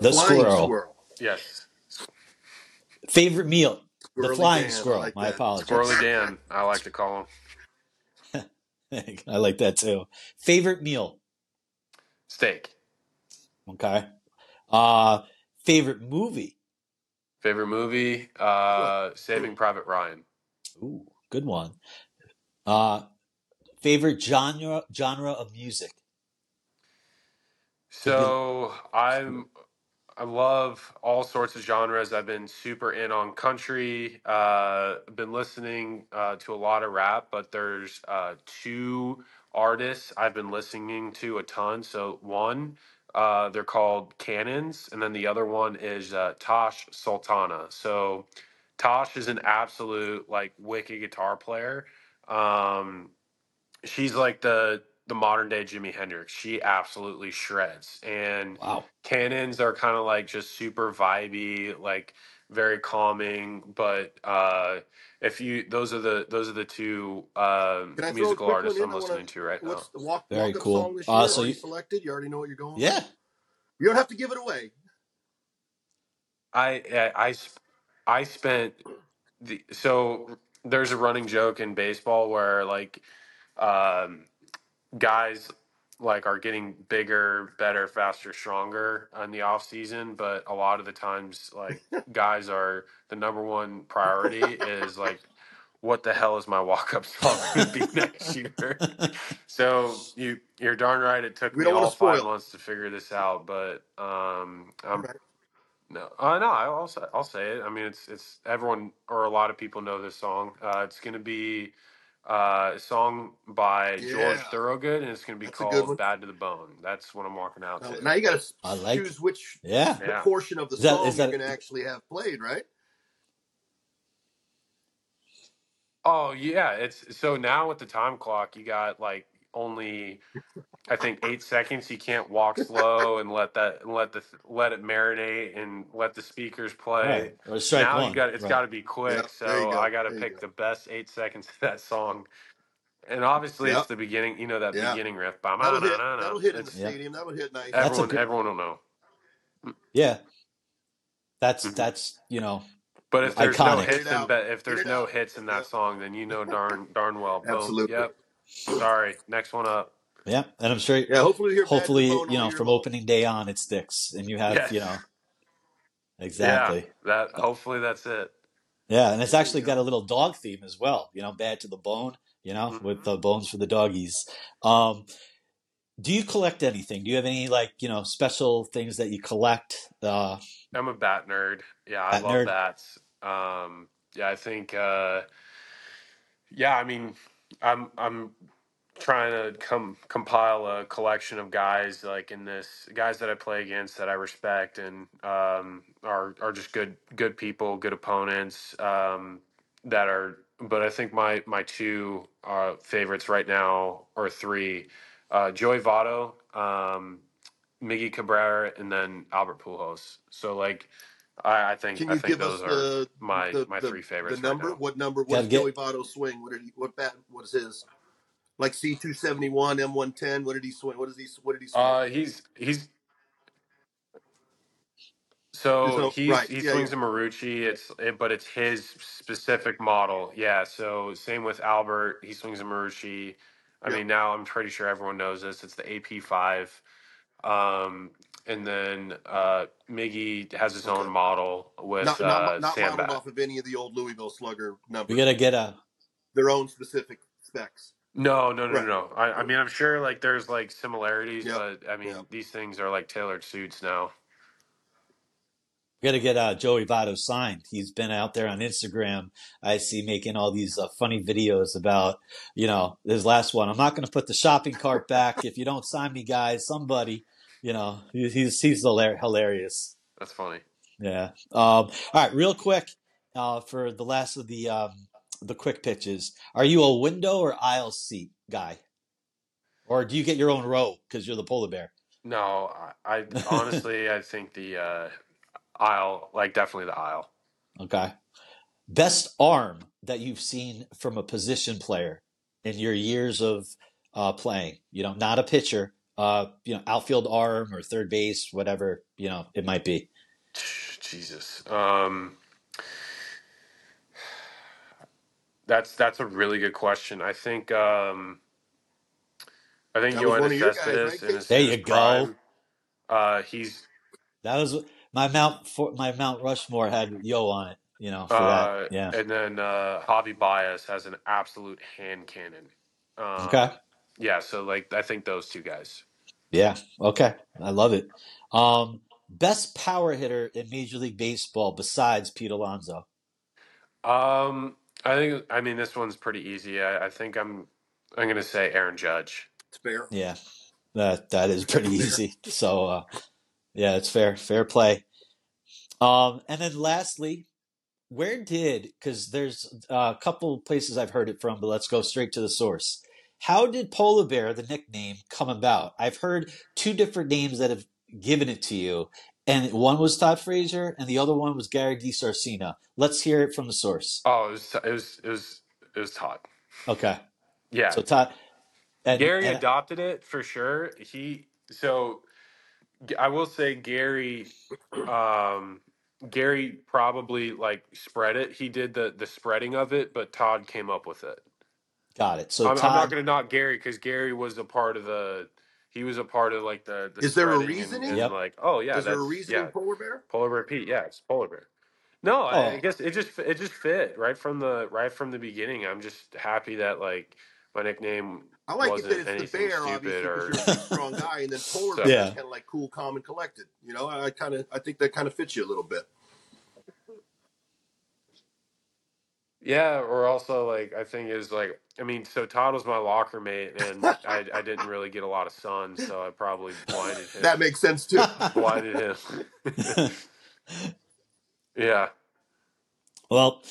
Speaker 7: The
Speaker 9: Flying
Speaker 7: squirrel.
Speaker 9: squirrel.
Speaker 8: Yes.
Speaker 7: Favorite meal. the flying
Speaker 9: Dan,
Speaker 7: squirrel.
Speaker 9: like
Speaker 7: My
Speaker 9: that.
Speaker 7: apologies.
Speaker 8: Squirrely Dan, I like to call him. [LAUGHS]
Speaker 7: I like that too. Favorite meal.
Speaker 8: Steak.
Speaker 7: Okay. Uh, favorite movie.
Speaker 8: Favorite movie? Uh, Saving Private Ryan.
Speaker 7: Ooh, good one. Uh, favorite genre genre of music.
Speaker 8: So I'm I love all sorts of genres. I've been super in on country. Uh, been listening uh, to a lot of rap, but there's uh, two artists I've been listening to a ton. So one, uh, they're called Cannons, and then the other one is uh, Tash Sultana. So Tosh is an absolute like wicked guitar player. Um, she's like the the modern day Jimi Hendrix. She absolutely shreds. And
Speaker 7: Wow.
Speaker 8: cannons are kind of like just super vibey, like very calming. But uh if you those are the those are the two um
Speaker 9: Can I throw a
Speaker 8: musical
Speaker 9: quick
Speaker 8: artists
Speaker 9: in?
Speaker 8: I'm
Speaker 9: I wanna-
Speaker 8: listening to right now.
Speaker 9: What's the walk,
Speaker 7: Very
Speaker 9: walk up
Speaker 7: cool.
Speaker 9: song this year?
Speaker 7: Uh, so
Speaker 9: already
Speaker 7: you-
Speaker 9: selected? You already know what you're going with?
Speaker 7: Yeah.
Speaker 9: You don't have to give it away.
Speaker 8: I I I, sp- I spent the so there's a running joke in baseball where like um guys like are getting bigger, better, faster, stronger in the off season, but a lot of the times like [LAUGHS] guys are the number one priority is like what the hell is my walk up song [LAUGHS] going to be next year? [LAUGHS] so you you're darn right. It took
Speaker 9: We
Speaker 8: me
Speaker 9: don't wanna
Speaker 8: five
Speaker 9: spoil
Speaker 8: months to figure this out, but um, I'm
Speaker 9: Right.
Speaker 8: no, uh, no, I'll say, I'll say it. I mean, it's it's everyone or a lot of people know this song. Uh, it's going to be uh, a song by George
Speaker 9: Yeah.
Speaker 8: Thorogood, and it's going to be
Speaker 9: That's a good
Speaker 8: called
Speaker 9: one.
Speaker 8: "Bad to the Bone." That's what I'm walking out
Speaker 9: Now,
Speaker 8: to.
Speaker 9: now you got to
Speaker 7: I like-
Speaker 9: choose which
Speaker 7: Yeah.
Speaker 9: what
Speaker 8: Yeah.
Speaker 9: portion of the
Speaker 7: Is that-
Speaker 9: song
Speaker 7: is that-
Speaker 9: you're going to actually have played, right?
Speaker 8: Oh yeah, it's so now with the time clock, you got like only I think eight seconds. You can't walk slow and let that and let the let it marinate and let the speakers play.
Speaker 7: Right. Or strike
Speaker 8: now
Speaker 7: one.
Speaker 8: you got it's
Speaker 7: Right.
Speaker 8: got to be quick.
Speaker 9: Yeah, there you
Speaker 8: so
Speaker 9: go,
Speaker 8: I got to
Speaker 9: there you
Speaker 8: pick
Speaker 9: go.
Speaker 8: the best eight seconds of that song. And obviously,
Speaker 9: Yep.
Speaker 8: it's the beginning. You know that
Speaker 9: Yeah.
Speaker 8: beginning riff.
Speaker 9: That'll hit. That'll hit in the
Speaker 8: It's-
Speaker 7: Yeah.
Speaker 9: stadium. That'll hit nice.
Speaker 7: That's a
Speaker 8: Everyone,
Speaker 7: good-
Speaker 8: everyone will know.
Speaker 7: Yeah. That's
Speaker 8: Mhm.
Speaker 7: that's you know
Speaker 8: But if there's no
Speaker 7: Iconic.
Speaker 8: hits, in,
Speaker 9: out.
Speaker 8: be- if
Speaker 9: Get
Speaker 8: there's
Speaker 9: it
Speaker 8: no
Speaker 9: out.
Speaker 8: hits in that
Speaker 9: Yep.
Speaker 8: song, then you know darn darn well. Boom.
Speaker 9: Absolutely.
Speaker 8: Yep. Sorry. Next one up.
Speaker 7: yeah, and I'm sure
Speaker 9: Yeah. Hopefully, we hear Bad
Speaker 7: hopefully you know from
Speaker 9: long.
Speaker 7: opening day on it sticks, and you have
Speaker 8: Yes.
Speaker 7: you know exactly.
Speaker 8: Yeah. That. Hopefully, that's it.
Speaker 7: Yeah, and it's actually got a little dog theme as well. You know, bad to the bone. You know,
Speaker 8: Mhm.
Speaker 7: with the bones for the doggies. Um, do you collect anything? Do you have any like you know special things that you collect? Uh,
Speaker 8: I'm a bat nerd. Yeah, I love
Speaker 7: nerd.
Speaker 8: bats. Um, yeah, I think. Uh, yeah, I mean, I'm I'm trying to com- compile a collection of guys like in this guys that I play against that I respect and um, are are just good good people, good opponents um, that are. But I think my my two uh, favorites right now are three: uh, Joey Votto, um, Miggy Cabrera, and then Albert Pujols. So like, I, I think
Speaker 9: Can
Speaker 8: I
Speaker 9: you
Speaker 8: think
Speaker 9: give us
Speaker 8: those are
Speaker 9: the
Speaker 8: my
Speaker 9: the,
Speaker 8: my
Speaker 9: the,
Speaker 8: three favorites.
Speaker 9: the number?
Speaker 8: Right now.
Speaker 9: What number?
Speaker 7: Gotta
Speaker 9: What's
Speaker 7: get-
Speaker 9: Joey Votto swing? What did he? What bat? What is his? Like C two seventy one, M one ten. What did he swing? What is he? What did he swing?
Speaker 8: Uh, he's he's so
Speaker 9: no-
Speaker 8: he's
Speaker 9: right,
Speaker 8: he
Speaker 9: yeah,
Speaker 8: swings
Speaker 9: yeah.
Speaker 8: a Marucci. It's it, but it's his specific model. Yeah. So same with Albert. He swings a Marucci. I
Speaker 9: Yep.
Speaker 8: mean, now I'm pretty sure everyone knows this. It's the AP five. Um, and then uh, Miggy has his
Speaker 9: Okay.
Speaker 8: own model with
Speaker 9: not
Speaker 8: uh,
Speaker 9: not, not modeled
Speaker 8: Sandbat.
Speaker 9: off of any of the old Louisville Slugger numbers.
Speaker 7: we gotta get a
Speaker 9: Their own specific specs.
Speaker 8: No, no, no,
Speaker 9: Right.
Speaker 8: no. I, I mean, I'm sure like there's like similarities,
Speaker 9: Yep.
Speaker 8: but I mean,
Speaker 9: Yep.
Speaker 8: these things are like tailored suits now.
Speaker 7: we gotta get uh, Joey Votto signed. He's been out there on Instagram. I see making all these uh, funny videos about you know his last one. I'm not gonna put the shopping cart back if you don't sign me, guys. Somebody, you know, he's he's hilarious.
Speaker 8: That's funny.
Speaker 7: Yeah. Um, all right, real quick uh, for the last of the um, the quick pitches. Are you a window or aisle seat guy, or do you get your own row because you're the polar bear?
Speaker 8: No, I, I honestly, I think the uh, aisle, like definitely the aisle.
Speaker 7: Okay. Best arm that you've seen from a position player in your years of uh, playing. You know, not a pitcher. Uh, you know, outfield arm or third base, whatever you know it might be. [SIGHS]
Speaker 8: Jesus. Um, that's that's a really good question. I think um, I think
Speaker 9: That was one of
Speaker 8: Yoenis
Speaker 9: your guys, right,
Speaker 8: in his,
Speaker 7: There you
Speaker 8: his
Speaker 7: go.
Speaker 8: prime, uh, he's
Speaker 7: That was my Mount for my Mount Rushmore had Yo on it. You know, for
Speaker 8: uh,
Speaker 7: that. Yeah.
Speaker 8: and then uh, Javi Baez has an absolute hand cannon. Um,
Speaker 7: Okay.
Speaker 8: Yeah, so like I think those two guys.
Speaker 7: Yeah. Okay. I love it. Um, best power hitter in Major League Baseball besides Pete Alonso.
Speaker 8: Um, I think I mean this one's pretty easy. I, I think I'm I'm gonna say Aaron Judge.
Speaker 9: It's fair.
Speaker 7: Yeah. That that is pretty
Speaker 9: Fair.
Speaker 7: easy. So uh, yeah, it's fair. Fair play. Um, and then lastly, where did because there's a couple places I've heard it from, but let's go straight to the source. How did Polar Bear, the nickname, come about? I've heard two different names that have given it to you, and one was Todd Frazier, and the other one was Gary DiSarcina. Let's hear it from the source.
Speaker 8: Oh, it was it was it was it was Todd.
Speaker 7: Okay,
Speaker 8: Yeah,
Speaker 7: so Todd and,
Speaker 8: Gary
Speaker 7: and-
Speaker 8: adopted it for sure. He so I will say Gary um Gary probably like spread it. He did the the spreading of it, but Todd came up with it.
Speaker 7: Got it. So
Speaker 8: I'm, I'm
Speaker 7: Todd,
Speaker 8: not going to knock Gary because Gary was a part of the. He was a part of like the. the
Speaker 9: Is there a
Speaker 8: spreading and-
Speaker 9: reasoning?
Speaker 8: And,
Speaker 7: Yep.
Speaker 8: like, oh yeah,
Speaker 9: Is there a
Speaker 8: that's-
Speaker 9: reasoning,
Speaker 8: Yeah,
Speaker 9: polar bear?
Speaker 8: polar bear Pete. Yeah, it's polar bear. No, I, I
Speaker 7: Oh.
Speaker 8: guess it just it just fit right from the right from the beginning. I'm just happy that like my nickname
Speaker 9: I like it
Speaker 8: wasn't
Speaker 9: that it's the
Speaker 8: anything
Speaker 9: bear,
Speaker 8: stupid
Speaker 9: obviously,
Speaker 8: or
Speaker 9: because you're a big, strong guy, and then [LAUGHS] polar
Speaker 8: So-
Speaker 9: bear
Speaker 7: Yeah.
Speaker 9: is kind of like cool, calm, and collected. You know, I kind of, I think that kind of fits you a little bit.
Speaker 8: Yeah, or also like I think is like I mean, so Todd was my locker mate, and I I didn't really get a lot of sun, so I probably blinded [LAUGHS] him.
Speaker 9: That makes sense too.
Speaker 8: blinded him. [LAUGHS] [LAUGHS] yeah.
Speaker 7: Well,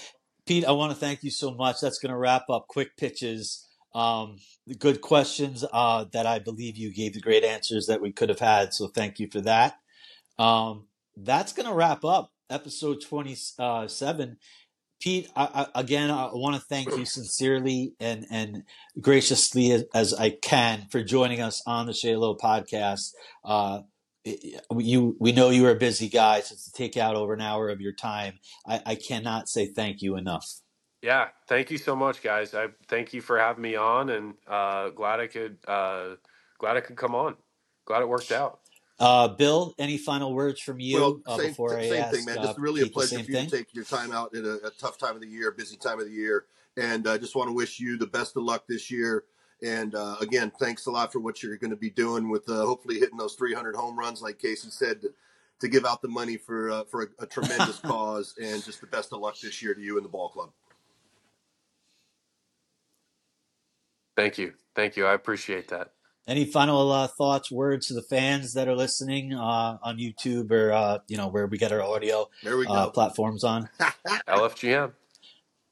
Speaker 7: Pete, I want to thank you so much. That's going to wrap up quick pitches. Um, good questions uh, that I believe you gave the great answers that we could have had. So thank you for that. Um, that's going to wrap up episode 27. Pete, I, I, again, I want to thank you sincerely and, and graciously as, as I can for joining us on the Say Hello podcast. Uh, you, we know you are a busy guy, so to take out over an hour of your time, I, I cannot say thank you enough.
Speaker 8: Yeah, thank you so much, guys. I thank you for having me on, and uh, glad I could uh, glad I could come on. Glad it worked out.
Speaker 7: Uh, Bill, any final words from you
Speaker 9: well,
Speaker 7: uh,
Speaker 9: same,
Speaker 7: before I
Speaker 9: same
Speaker 7: ask?
Speaker 9: thing, man.
Speaker 7: uh,
Speaker 9: Just really a
Speaker 7: Pete the
Speaker 9: pleasure
Speaker 7: same
Speaker 9: for you
Speaker 7: thing?
Speaker 9: to take your time out at a, a tough time of the year, busy time of the year, and I uh, just want to wish you the best of luck this year. And uh, again, thanks a lot for what you're going to be doing with uh, hopefully hitting those 300 home runs, like Casey said, to, to give out the money for uh, for a, a tremendous [LAUGHS] cause. And just the best of luck this year to you and the ball club.
Speaker 8: Thank you, thank you. I appreciate that.
Speaker 7: Any final uh, thoughts, words to the fans that are listening uh, on YouTube or uh, you know where we get our audio
Speaker 9: There we
Speaker 7: uh, platforms on? [LAUGHS]
Speaker 8: LFGM.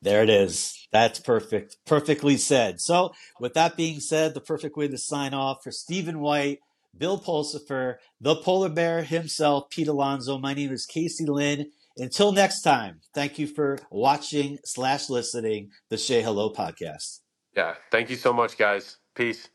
Speaker 7: There it is. That's perfect. Perfectly said. So, with that being said, the perfect way to sign off for Stephen White, Bill Pulsipher, the polar bear himself, Pete Alonso. My name is Casey Lynn. Until next time, thank you for watching slash listening the Say Hello podcast.
Speaker 8: Yeah, thank you so much, guys. Peace.